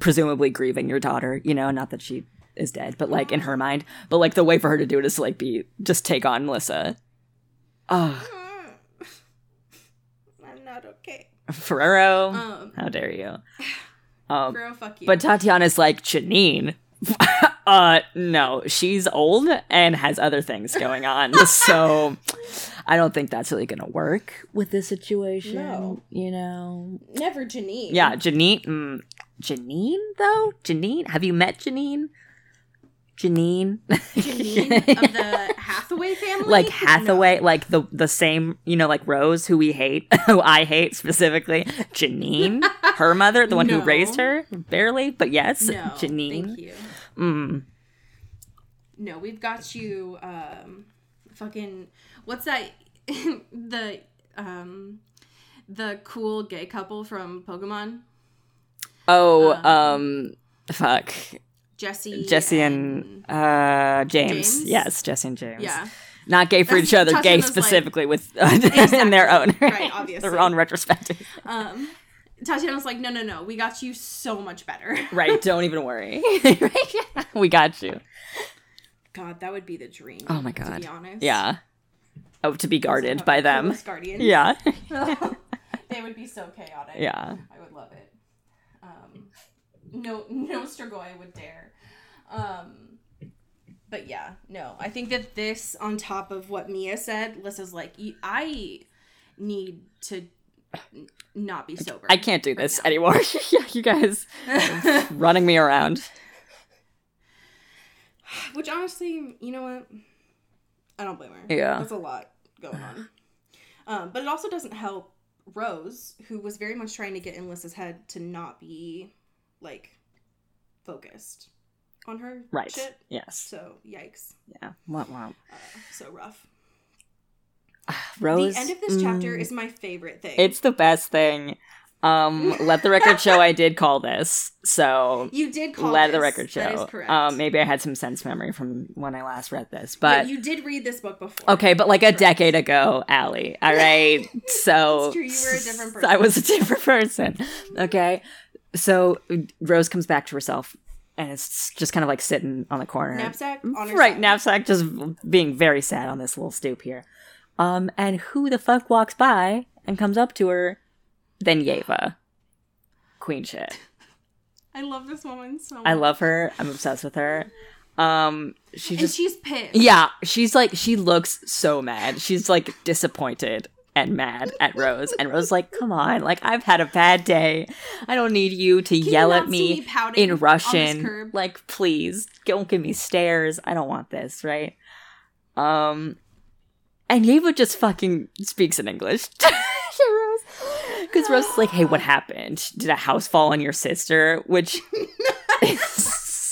presumably grieving your daughter. You know, not that she is dead, but like in her (sighs) mind. But like the way for her to do it is to like be just take on Melissa. Oh, I'm not okay. Ferrero, Um how dare you? (sighs) Um, bro, fuck you. but Tatiana's like Janine. (laughs) uh, no, she's old and has other things going on, (laughs) so I don't think that's really gonna work with this situation. No. You know, never Janine. Yeah, Janine. Mm, Janine, though? Janine? Have you met Janine? Janine? Janine of the Hathaway family. like Hathaway, like the the same, you know, like Rose, who we hate, (laughs) who I hate specifically. Janine, (laughs) her mother, the one who raised her, barely, but yes, No, Janine. Thank you. Mm. no, we've got you. Um, fucking what's that? (laughs) the um, the cool gay couple from Pokemon, Oh, Um, um, fuck. Jessie. Jessie and uh James. James? Yes, Jessie and James. yeah, Not gay for That's- each other, gay Tatiana's like- specifically with (laughs) in their own Right, obviously. their own retrospective. um, Tatiana was like, no, no, no, we got you so much better. (laughs) Right, don't even worry. (laughs) we got you. God, that would be the dream. Oh my god. To be honest. Yeah. Oh, to be guarded So, by them. Guardians. Yeah. they would be so chaotic. Yeah. I would love it. Um, no, no Strigoi would dare. Um, but yeah, no. I think that this, on top of what Mia said, Lissa's like, I need to n- not be sober. I can't do this now." anymore. (laughs) yeah, you guys (laughs) running me around. Which honestly, you know what? I don't blame her. Yeah. That's a lot going on. Um, but it also doesn't help Rose, who was very much trying to get in Lissa's head to not be like focused on her Right. shit. Yes. So yikes. Yeah. Wow. wow. Uh, so rough. (sighs) Rose. the end of this chapter mm, is my favorite thing. It's the best thing. Um, (laughs) let the record show I did call this. So you did call let the record show. That is correct. Um, maybe I had some sense memory from when I last read this, but you did read this book before. okay, but like a Correct. decade ago, Allie. (laughs) All right, so It's true, you were a different person. (laughs) I was a different person. Okay, so Rose comes back to herself, and it's just kind of like sitting on the corner, Knapsack right? side. Knapsack just being very sad on this little stoop here. Um, and who the fuck walks by and comes up to her? Then Yeva, queen shit. (laughs) I love this woman so much. I love her. I'm obsessed with her. Um, she And just she's pissed. yeah, she's like she looks so mad. She's like disappointed and mad at Rose, and Rose like, "Come on, like I've had a bad day. I don't need you to you yell not at me, me in Russian. Like, please don't give me stares. I don't want this, right?" Um, and Yeva just fucking speaks in English. (laughs) Rose. Because Rose is like, hey, what happened? Did a house fall on your sister? Which is (laughs) (laughs)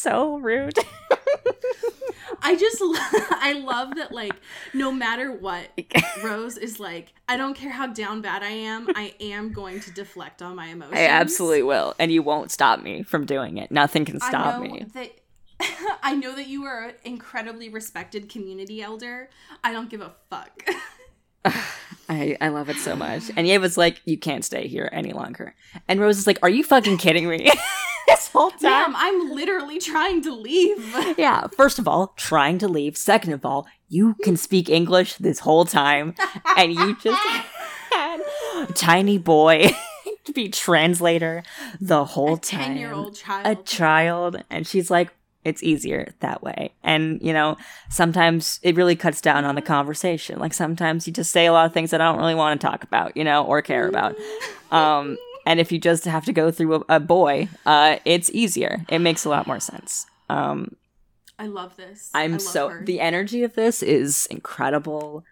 so rude. I just (laughs) I love that like no matter what (laughs) Rose is like I don't care how down bad I am I am going to deflect on my emotions. I absolutely will, and you won't stop me from doing it. Nothing can I stop know me. that (laughs) I know that you are an incredibly respected community elder. I don't give a fuck. (sighs) I, I love it so much. And Yeva's like, you can't stay here any longer. And Rose is like, are you fucking kidding me? This whole time. Damn, I'm literally trying to leave. (laughs) Yeah, first of all, trying to leave. Second of all, you can speak English this whole time, and you just had a tiny boy (laughs) to be translator the whole A time. 10 year old a child. child and she's like it's easier that way and you know sometimes it really cuts down on the conversation like sometimes you just say a lot of things that i don't really want to talk about you know or care about (laughs) um and if you just have to go through a, a boy uh it's easier it makes a lot more sense um I love this. i'm love so her. the energy of this is incredible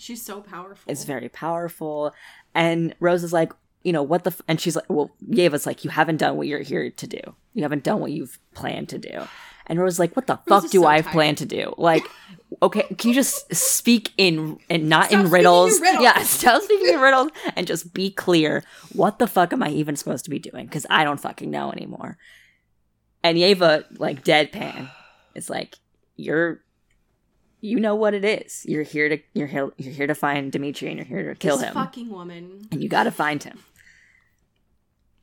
She's so powerful. it's very powerful. And Rose is like, you know, what the, f-? and she's like, well, Yeva's like, you haven't done what you're here to do. You haven't done what you've planned to do. And Rose is like, what the Rose fuck do so I tired. plan to do? Like, (laughs) okay, can you just speak in, and not in riddles? in riddles. Yeah, (laughs) stop speaking in riddles and just be clear. What the fuck am I even supposed to be doing? Because I don't fucking know anymore. And Yeva, like, deadpan, is like, you're, you know what it is. You're here to you're here, you're here to find Dimitri and you're here to kill this him. fucking woman. and you got to find him.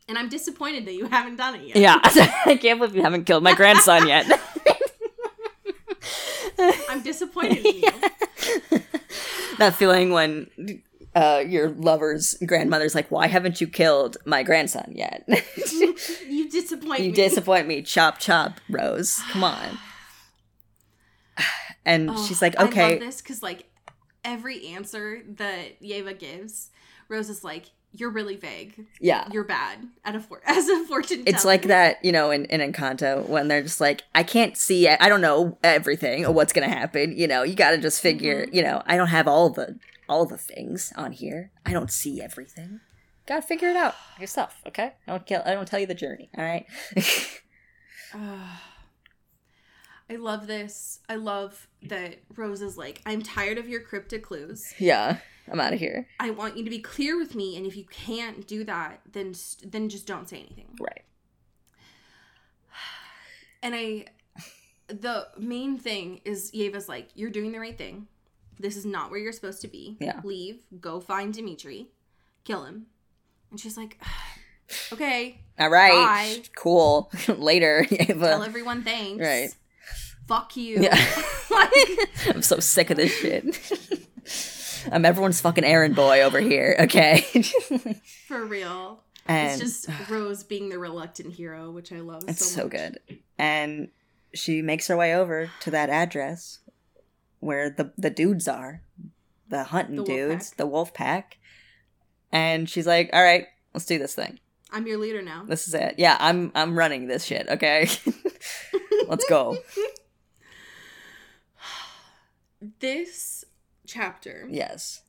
And I'm disappointed that you haven't done it yet. Yeah, (laughs) I can't believe you haven't killed my grandson yet. (laughs) (laughs) I'm disappointed in you. (laughs) that feeling when uh, your lover's grandmother's like, "Why haven't you killed my grandson yet?" (laughs) You disappoint you me. disappoint me. Chop chop, Rose. Come on. (sighs) And Oh, she's like, "Okay." I love this because like every answer that Yeva gives, Rose is like, "You're really vague. yeah." You're bad at a for- (laughs) as a fortune." teller. It's like that, you know, in, in Encanto when they're just like, I can't see, I don't know everything or what's gonna happen. You know, you gotta just figure, Mm-hmm. you know, I don't have all the all the things on here. I don't see everything. Gotta figure it out yourself, okay? I don't kill. I don't tell you the journey. All right. Ugh. (laughs) (sighs) I love this. I love that Rose is like, I'm tired of your cryptic clues. Yeah, I'm out of here. I want you to be clear with me, and if you can't do that, then then just don't say anything. Right. (sighs) And I, the main thing is Yeva's like, you're doing the right thing. This is not where you're supposed to be. Yeah. Leave. Go find Dimitri. Kill him. And she's like, (sighs) okay. All right. Bye. Cool. (laughs) Later, Tell Ava. everyone thanks. Right. Fuck you. Yeah. (laughs) like, (laughs) I'm so sick of this shit. I'm everyone's fucking errand boy over here. Okay. (laughs) for real. and it's just Rose being the reluctant hero, which I love it's so so good. And she makes her way over to that address where the the dudes are, the hunting The dudes, the wolf pack. And she's like, "All right, let's do this thing. I'm your leader now. This is it. Yeah, I'm I'm running this shit. Okay, let's go. This chapter Yes.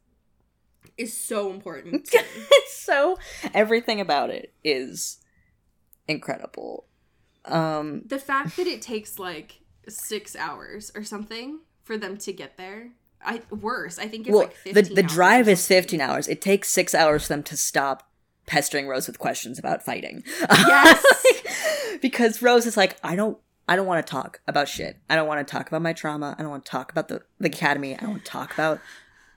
is so important. (laughs) so everything about it is incredible. Um the fact that it takes like six hours or something for them to get there. I worse. I think it's well like the 15 the hours drive is 15 hours. It takes 6 hours for them to stop pestering Rose with questions about fighting. (laughs) Yes. (laughs) because Rose is like, I don't I don't want to talk about shit. I don't want to talk about my trauma. I don't want to talk about the, the academy. I don't want to talk about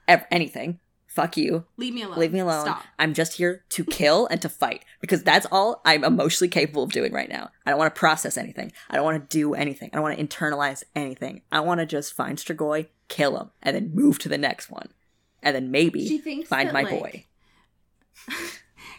ev- anything. Fuck you. Leave me alone. Leave me alone. Stop. I'm just here to kill and to fight because that's all I'm emotionally capable of doing right now. I don't want to process anything. I don't want to do anything. I don't want to internalize anything. I want to just find Strigoi, kill him, and then move to the next one. And then maybe find that, my like, boy. (laughs)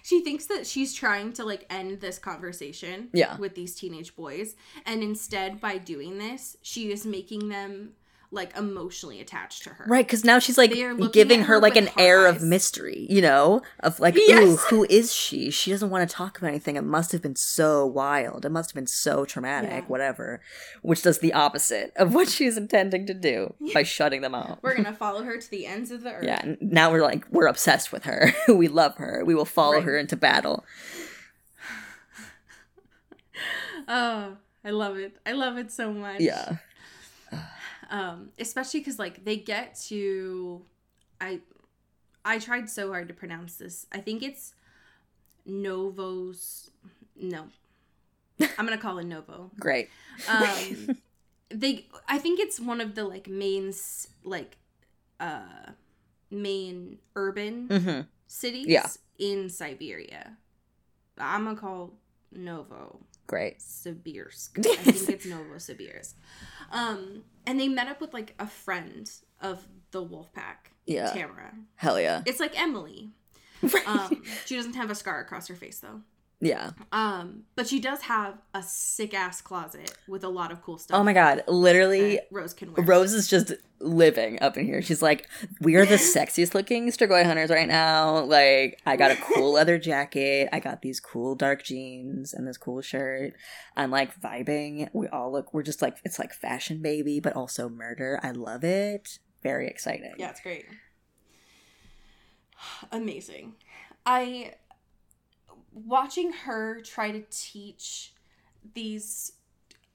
She thinks that she's trying to like end this conversation Yeah. with these teenage boys. And instead, by doing this, she is making them like emotionally attached to her. Right, because now she's like They are looking giving her her like an air of mystery, you know, of like, (laughs) ooh, who is she? She doesn't want to talk about anything. It must have been so wild. It must have been so traumatic, Yeah. whatever. Which does the opposite of what she's intending to do (laughs) by shutting them out. We're gonna (laughs) follow her to the ends of the earth. Yeah, now we're like we're obsessed with her. we love her. We will follow Right. her into battle. (sighs) Oh, I love it. I love it so much. Yeah. Um especially because like they get to i i tried so hard to pronounce this. I think it's novos no. I'm gonna call it novo. Great. um (laughs) they i think it's one of the like main like uh main urban hmm cities Yeah. in siberia. I'm gonna call novo Great. Sibirsk. (laughs) I think it's Novosibirsk. Um, and they met up with like a friend of the wolf pack, Yeah. Tamara. Hell yeah. It's like Emily. (laughs) Um, she doesn't have a scar across her face though. Yeah. Um, but she does have a sick ass closet with a lot of cool stuff. Oh my god. Literally Rose can wear. Rose is just living up in here. She's like, we are the (laughs) sexiest looking Strigoi hunters right now. Like, I got a cool leather jacket. I got these cool dark jeans and this cool shirt. I'm like vibing. We all look, we're just like, it's like fashion baby, but also murder. I love it. Very exciting. Yeah, it's great. (sighs) Amazing. I watching her try to teach these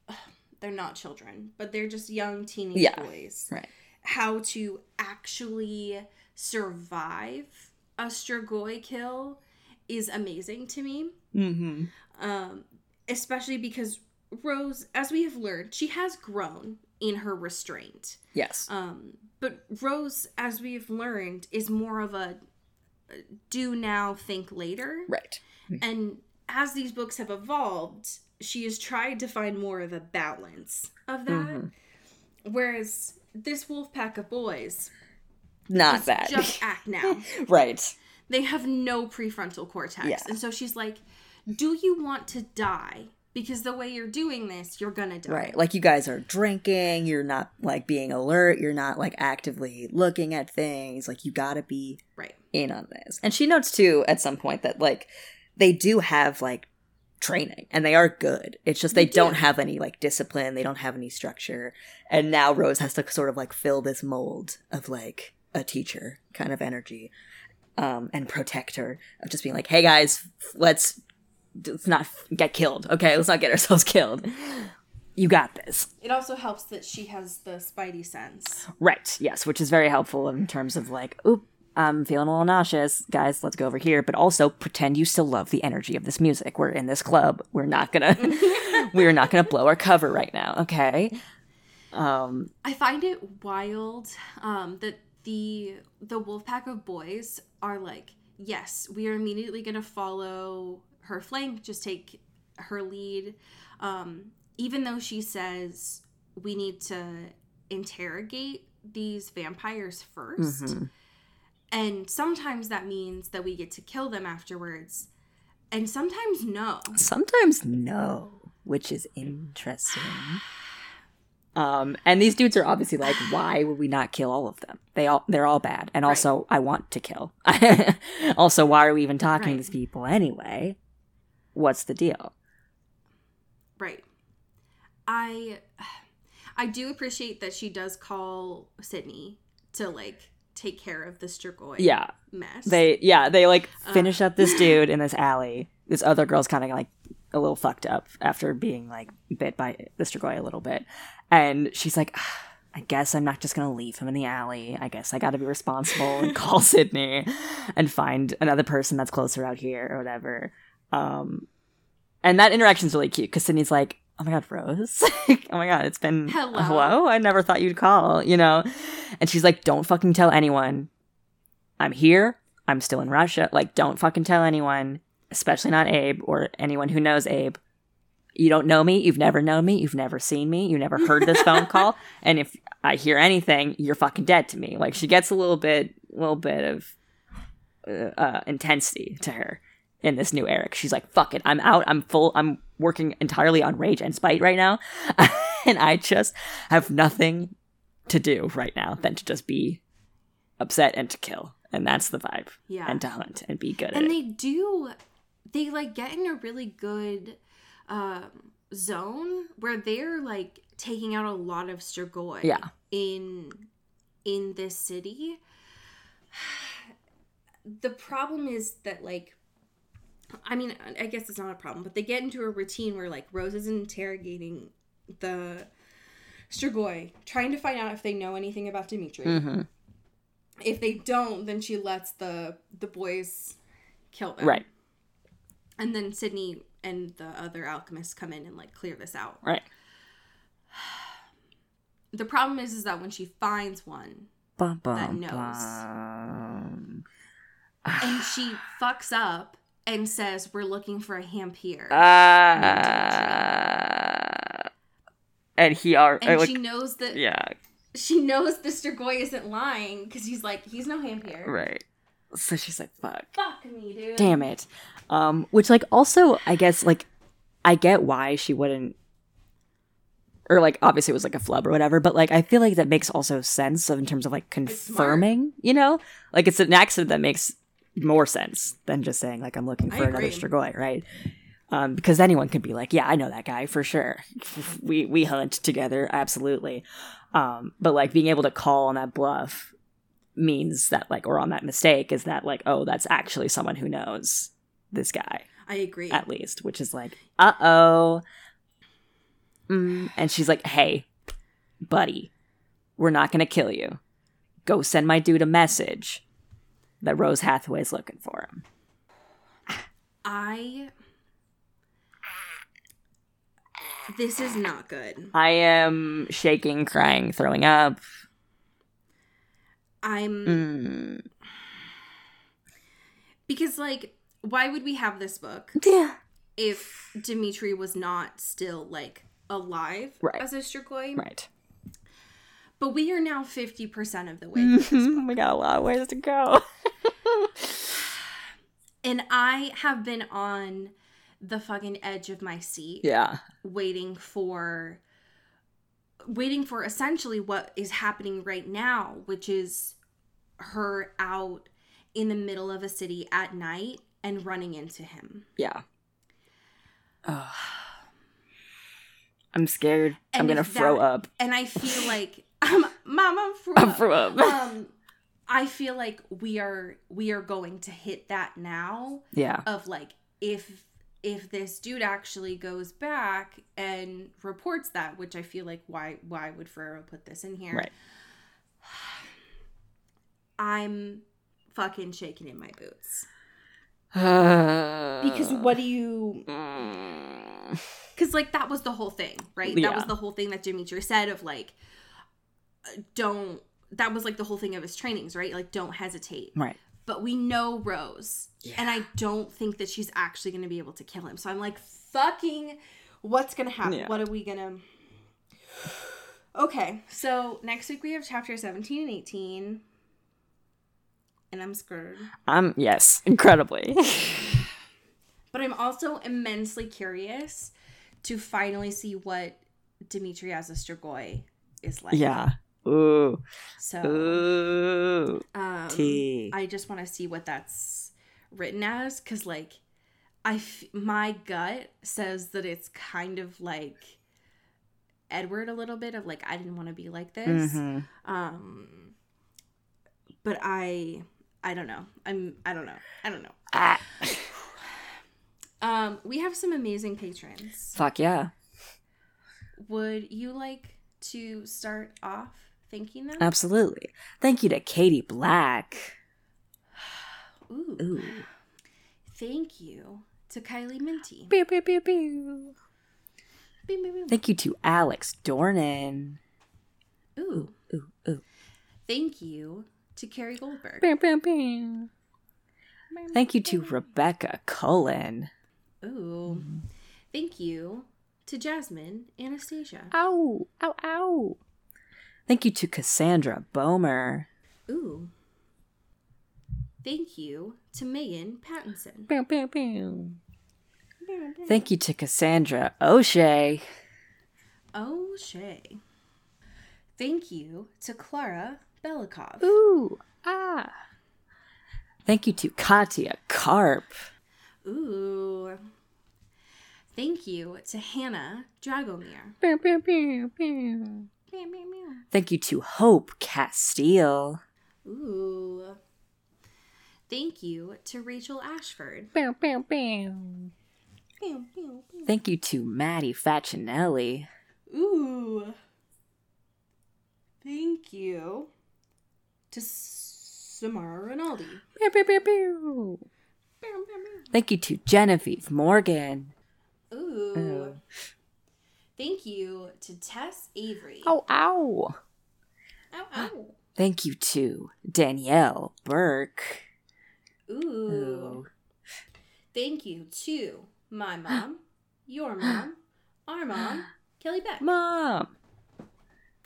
(sighs) they're not children, but they're just young teenage Yeah. boys. Right. How to actually survive a Strigoi kill is amazing to me. Mm-hmm. Um, especially because Rose, as we have learned, she has grown in her restraint. Yes. Um, but Rose, as we've learned, is more of a do now, think later. Right. And as these books have evolved, she has tried to find more of a balance of that. Mhm. Whereas this wolf pack of boys Not is that. just act (laughs) now. right. they have no prefrontal cortex. Yeah. And so she's like, Do you want to die? Because the way you're doing this, you're gonna die. Right. Like you guys are drinking, you're not like being alert, you're not like actively looking at things. Like you gotta be Right. in on this. And she notes too at some point that like they do have like training and they are good. It's just they, They don't have any like discipline, they don't have any structure. And now Rose has to sort of like fill this mold of like a teacher kind of energy. Um, and protector of just being like, hey guys, let's let's not get killed. Okay, let's not get ourselves (laughs) killed. You got this. It also helps that she has the spidey sense. Right. Yes, which is very helpful in terms of like, oop, I'm feeling a little nauseous, guys. Let's go over here. But also pretend you still love the energy of this music. We're in this club. We're not gonna, (laughs) (laughs) we're not gonna blow our cover right now. Okay. Um. I find it wild um, that the the wolf pack of boys are like, yes, we are immediately going to follow her flank, just take her lead, um, even though she says we need to interrogate these vampires 1st mhm. and sometimes that means that we get to kill them afterwards, and sometimes no. Sometimes no, which is interesting. (sighs) Um, and these dudes are obviously like, (sighs) why would we not kill all of them? They all they're all bad, and also I want to kill. (laughs) also, why are we even talking to these people anyway? What's the deal? Right. I I do appreciate that she does call Sydney to like take care of the Strigoi Yeah, mess. they yeah they like finish up this (laughs) dude in this alley. This other girl's kind of like a little fucked up after being like bit by the Strigoi a little bit, and she's like. "Ah, I guess I'm not just gonna leave him in the alley. I guess I gotta be responsible and call (laughs) Sydney and find another person that's closer out here or whatever. Um, and that interaction's really cute because Sydney's like, "Oh my god, Rose! (laughs) oh my god, it's been Hello. hello. I never thought you'd call, you know." And she's like, "Don't fucking tell anyone. I'm here. I'm still in Russia. Like, don't fucking tell anyone, especially not Abe or anyone who knows Abe. You don't know me. You've never known me. You've never seen me. You never heard this phone call. (laughs) And if I hear anything, you're fucking dead to me. Like, she gets a little bit, little bit of uh, uh, intensity to her in this new Eric. She's like, fuck it. I'm out. I'm full. I'm working entirely on rage and spite right now. (laughs) and I just have nothing to do right now than to just be upset and to kill. And that's the vibe. Yeah. And to hunt and be good at and it. they do they like get in a really good um zone where they're like taking out a lot of Strigoi Yeah. in in this city. (sighs) The problem is that like I mean, I guess it's not a problem, but they get into a routine where like Rose is interrogating the Strigoi, trying to find out if they know anything about Dimitri. hmm If they don't, then she lets the the boys kill them. Right. And then Sydney and the other alchemists come in and like clear this out. Right. (sighs) The problem is is that when she finds one Bum, bum, That knows. bum. and she (sighs) fucks up and says we're looking for a dhampir. Ah. and he are and like she knows that yeah she knows the Strigoi isn't lying because he's like he's no dhampir. right so she's like fuck Fuck me, dude. damn it um which like also i guess like i get why she wouldn't or like obviously it was like a flub or whatever but like i feel like that makes also sense in terms of like confirming you know like it's an accident that makes more sense than just saying like i'm looking I for another agree. strigoi right um, because anyone could be like, yeah, I know that guy for sure. (laughs) we we hunt together, absolutely. Um, but like being able to call on that bluff means that like, or on that mistake is that like, oh, that's actually someone who knows this guy I agree. at least, which is like, uh oh. Mm, and she's like, hey, buddy, we're not gonna kill you. Go send my dude a message that Rose Hathaway's looking for him. I This is not good. I am shaking, crying, throwing up. I'm Mm. because like why would we have this book Yeah. if Dimitri was not still like alive Right. as a Strigoi? Right. But we are now 50% of the way book. we got a lot of ways to go. And I have been on the fucking edge of my seat yeah. waiting for waiting for essentially what is happening right now, which is her out in the middle of a city at night and running into him. Yeah. Ugh. I'm scared. I'm gonna if throw that- up. And I feel like um, Mama (laughs) I'm throw up. um I feel like we are we are going to hit that now yeah. of like if if this dude actually goes back and reports that, which I feel like why why would Ferrero put this in here? Right. I'm fucking shaking in my boots. because (sighs) Because what do you (sighs) because like that was the whole thing right Yeah. that was the whole thing that dimitri said of like uh, don't that was like the whole thing of his trainings right like don't hesitate Right. but we know rose and i don't think that she's actually going to be able to kill him so i'm like fucking what's going to happen Yeah. what are we going (sighs) to okay so next week we have chapter 17 and 18 and i'm scared I'm yes, incredibly. (laughs) But I'm also immensely curious to finally see what Dimitri as a Strigoi is like. yeah. Ooh. So Ooh. um, Tea. I just want to see what that's written as because, like, I f- my gut says that it's kind of like Edward a little bit of like I didn't want to be like this. Mhm. Um, but I I don't know. I'm I don't know. I don't know. Ah. (sighs) Um, we have some amazing patrons. Fuck yeah. Would you like to start off Absolutely. Thank you to Katie Black. (sighs) Ooh. Ooh. Thank you to Kylie Minty. Pew, pew, pew, pew. Beep, beep, beep. Thank you to Alex Dornan. Ooh. Ooh, ooh. Thank you to Carrie Goldberg. Pew, pew, pew. Thank you to Rebecca Cullen. Ooh. Thank you to Jasmine Anastasia. Ow, ow, ow. Thank you to Cassandra Bomer. Ooh. Thank you to Megan Pattinson. Pew, pew, pew. Thank you to Cassandra O'Shea. Shay. Thank you to Clara Belikov. Ooh, ah. Thank you to Katya Karp. Ooh. Thank you to Hannah Dragomir. Pew, pew, pew. Meow, meow, meow. Thank you to Hope Castile. Ooh. Thank you to Rachel Ashford. Meow, meow, meow. Thank you to Maddie Facinelli. Ooh. Thank you to Samara Rinaldi. Pew, pew, pew, pew. Thank you to Genevieve Morgan. Ooh. Ooh. Thank you to Tess Avery. Oh, ow. ow, ow. (gasps) Thank you to Danielle Burke. Ooh. Ooh. Thank you to my (gasps) mom, your mom, our mom, (gasps) Kelly Beck. Mom.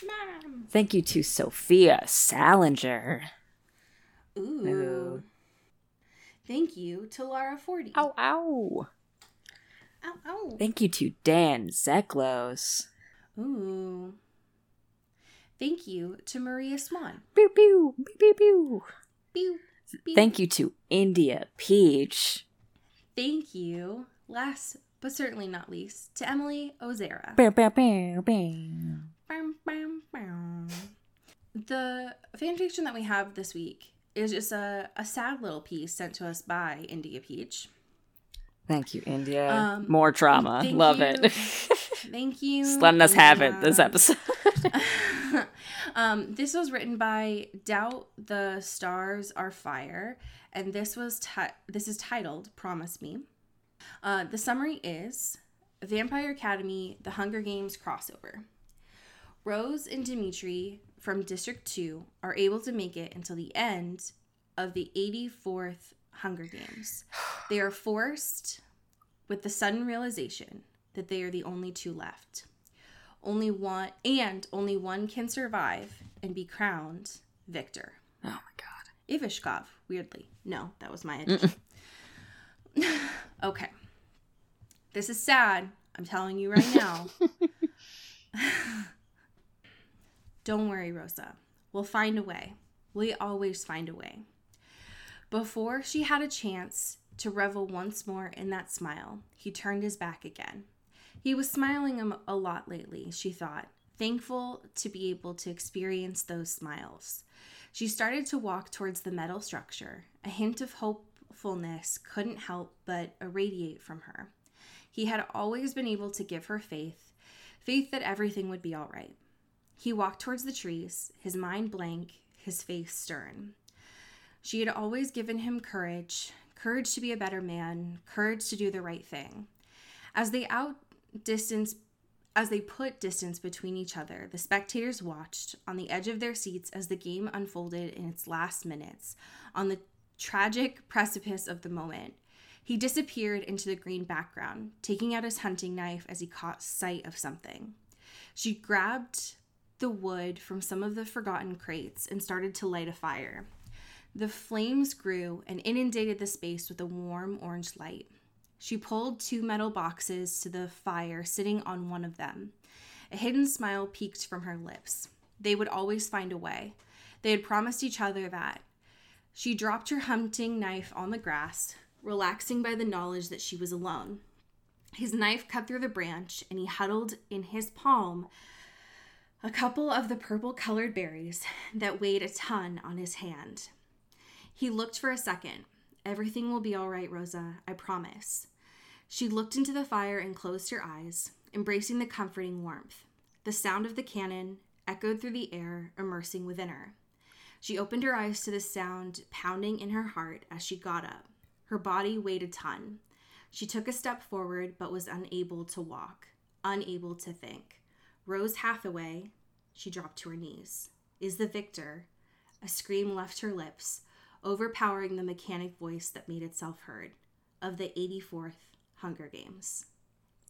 Mom. Thank you to Sophia Salinger. Ooh. Ooh. Thank you to Lara Forty. Oh, ow, ow. Ow, ow. Thank you to Dan Zeklos. Ooh. Thank you to Maria Swan. Pew, pew, pew, pew, pew. Pew, pew. Thank you to India Peach. Thank you, last but certainly not least, to Emily Ozera. Bow, bow, bow, bow. Bam, bam. The fanfiction that we have this week is just a, a sad little piece sent to us by India Peach. Thank you, India. Um, More drama. Love you. it. (laughs) Thank you. Just letting us have it this episode. (laughs) um, this was written by Doubt the Stars Are Fire, and this was ti- this is titled "Promise Me." Uh, the summary is Vampire Academy: The Hunger Games crossover. Rose and Dimitri from District Two are able to make it until the end of the 84th Hunger Games. They are forced with the sudden realization that they are the only two left only one and only one can survive and be crowned victor. oh my god. Ivashkov, weirdly. No, that was my addition. (laughs) okay. This is sad. I'm telling you right now. (laughs) Don't worry, Roza. We'll find a way. We always find a way. Before she had a chance to revel once more in that smile, he turned his back again. He was smiling a- lot lately, she thought, thankful to be able to experience those smiles. She started to walk towards the metal structure. A hint of hopefulness couldn't help but irradiate from her. He had always been able to give her faith, faith that everything would be all right. He walked towards the trees, his mind blank, his face stern. She had always given him courage, courage to be a better man, courage to do the right thing. As they outdistance as they put distance between each other, the spectators watched on the edge of their seats as the game unfolded in its last minutes, on the tragic precipice of the moment. He disappeared into the green background, taking out his hunting knife as he caught sight of something. She grabbed the wood from some of the forgotten crates and started to light a fire. The flames grew and inundated the space with a warm orange light. She pulled two metal boxes to the fire, sitting on one of them. A hidden smile peeked from her lips. They would always find a way. They had promised each other that. She dropped her hunting knife on the grass, relaxing by the knowledge that she was alone. His knife cut through the branch, and he huddled in his palm a couple of the purple colored berries that weighed a ton on his hand. He looked for a second. Everything will be all right, Roza, I promise. She looked into the fire and closed her eyes, embracing the comforting warmth. The sound of the cannon echoed through the air, immersing within her. She opened her eyes to the sound pounding in her heart as she got up. Her body weighed a ton. She took a step forward but was unable to walk, unable to think. Rose Hathaway, she dropped to her knees, is the victor. A scream left her lips, overpowering the mechanic voice that made itself heard, of the 84th Hunger Games.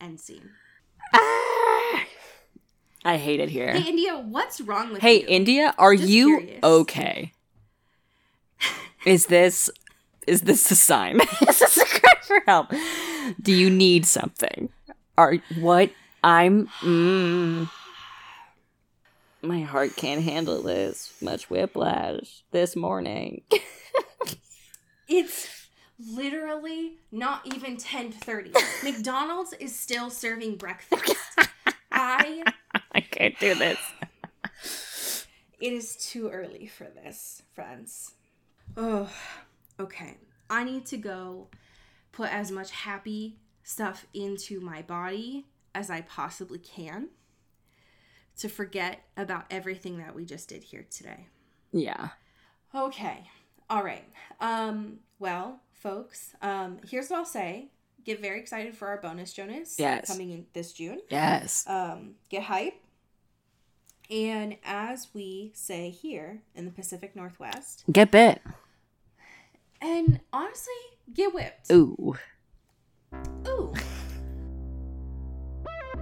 End scene. Ah! I hate it here. Hey, India, what's wrong with Hey, you? Hey, India, are Just you curious. okay? Is this is this a sign? (laughs) is this a cry for help? Do you need something? Are what? I'm. Mm, my heart can't handle this much whiplash this morning. (laughs) It's literally not even 10:30. (laughs) McDonald's is still serving breakfast. (laughs) I I can't do this. it is too early for this, friends. Oh, okay. I need to go put as much happy stuff into my body as I possibly can to forget about everything that we just did here today. Yeah. Okay. All right. Um, well, folks, um, here's what I'll say. Get very excited for our bonus Jonas Yes. coming in this June. Yes. Um, get hype. And as we say here in the Pacific Northwest, Get bit. and honestly, get whipped. Ooh. Ooh.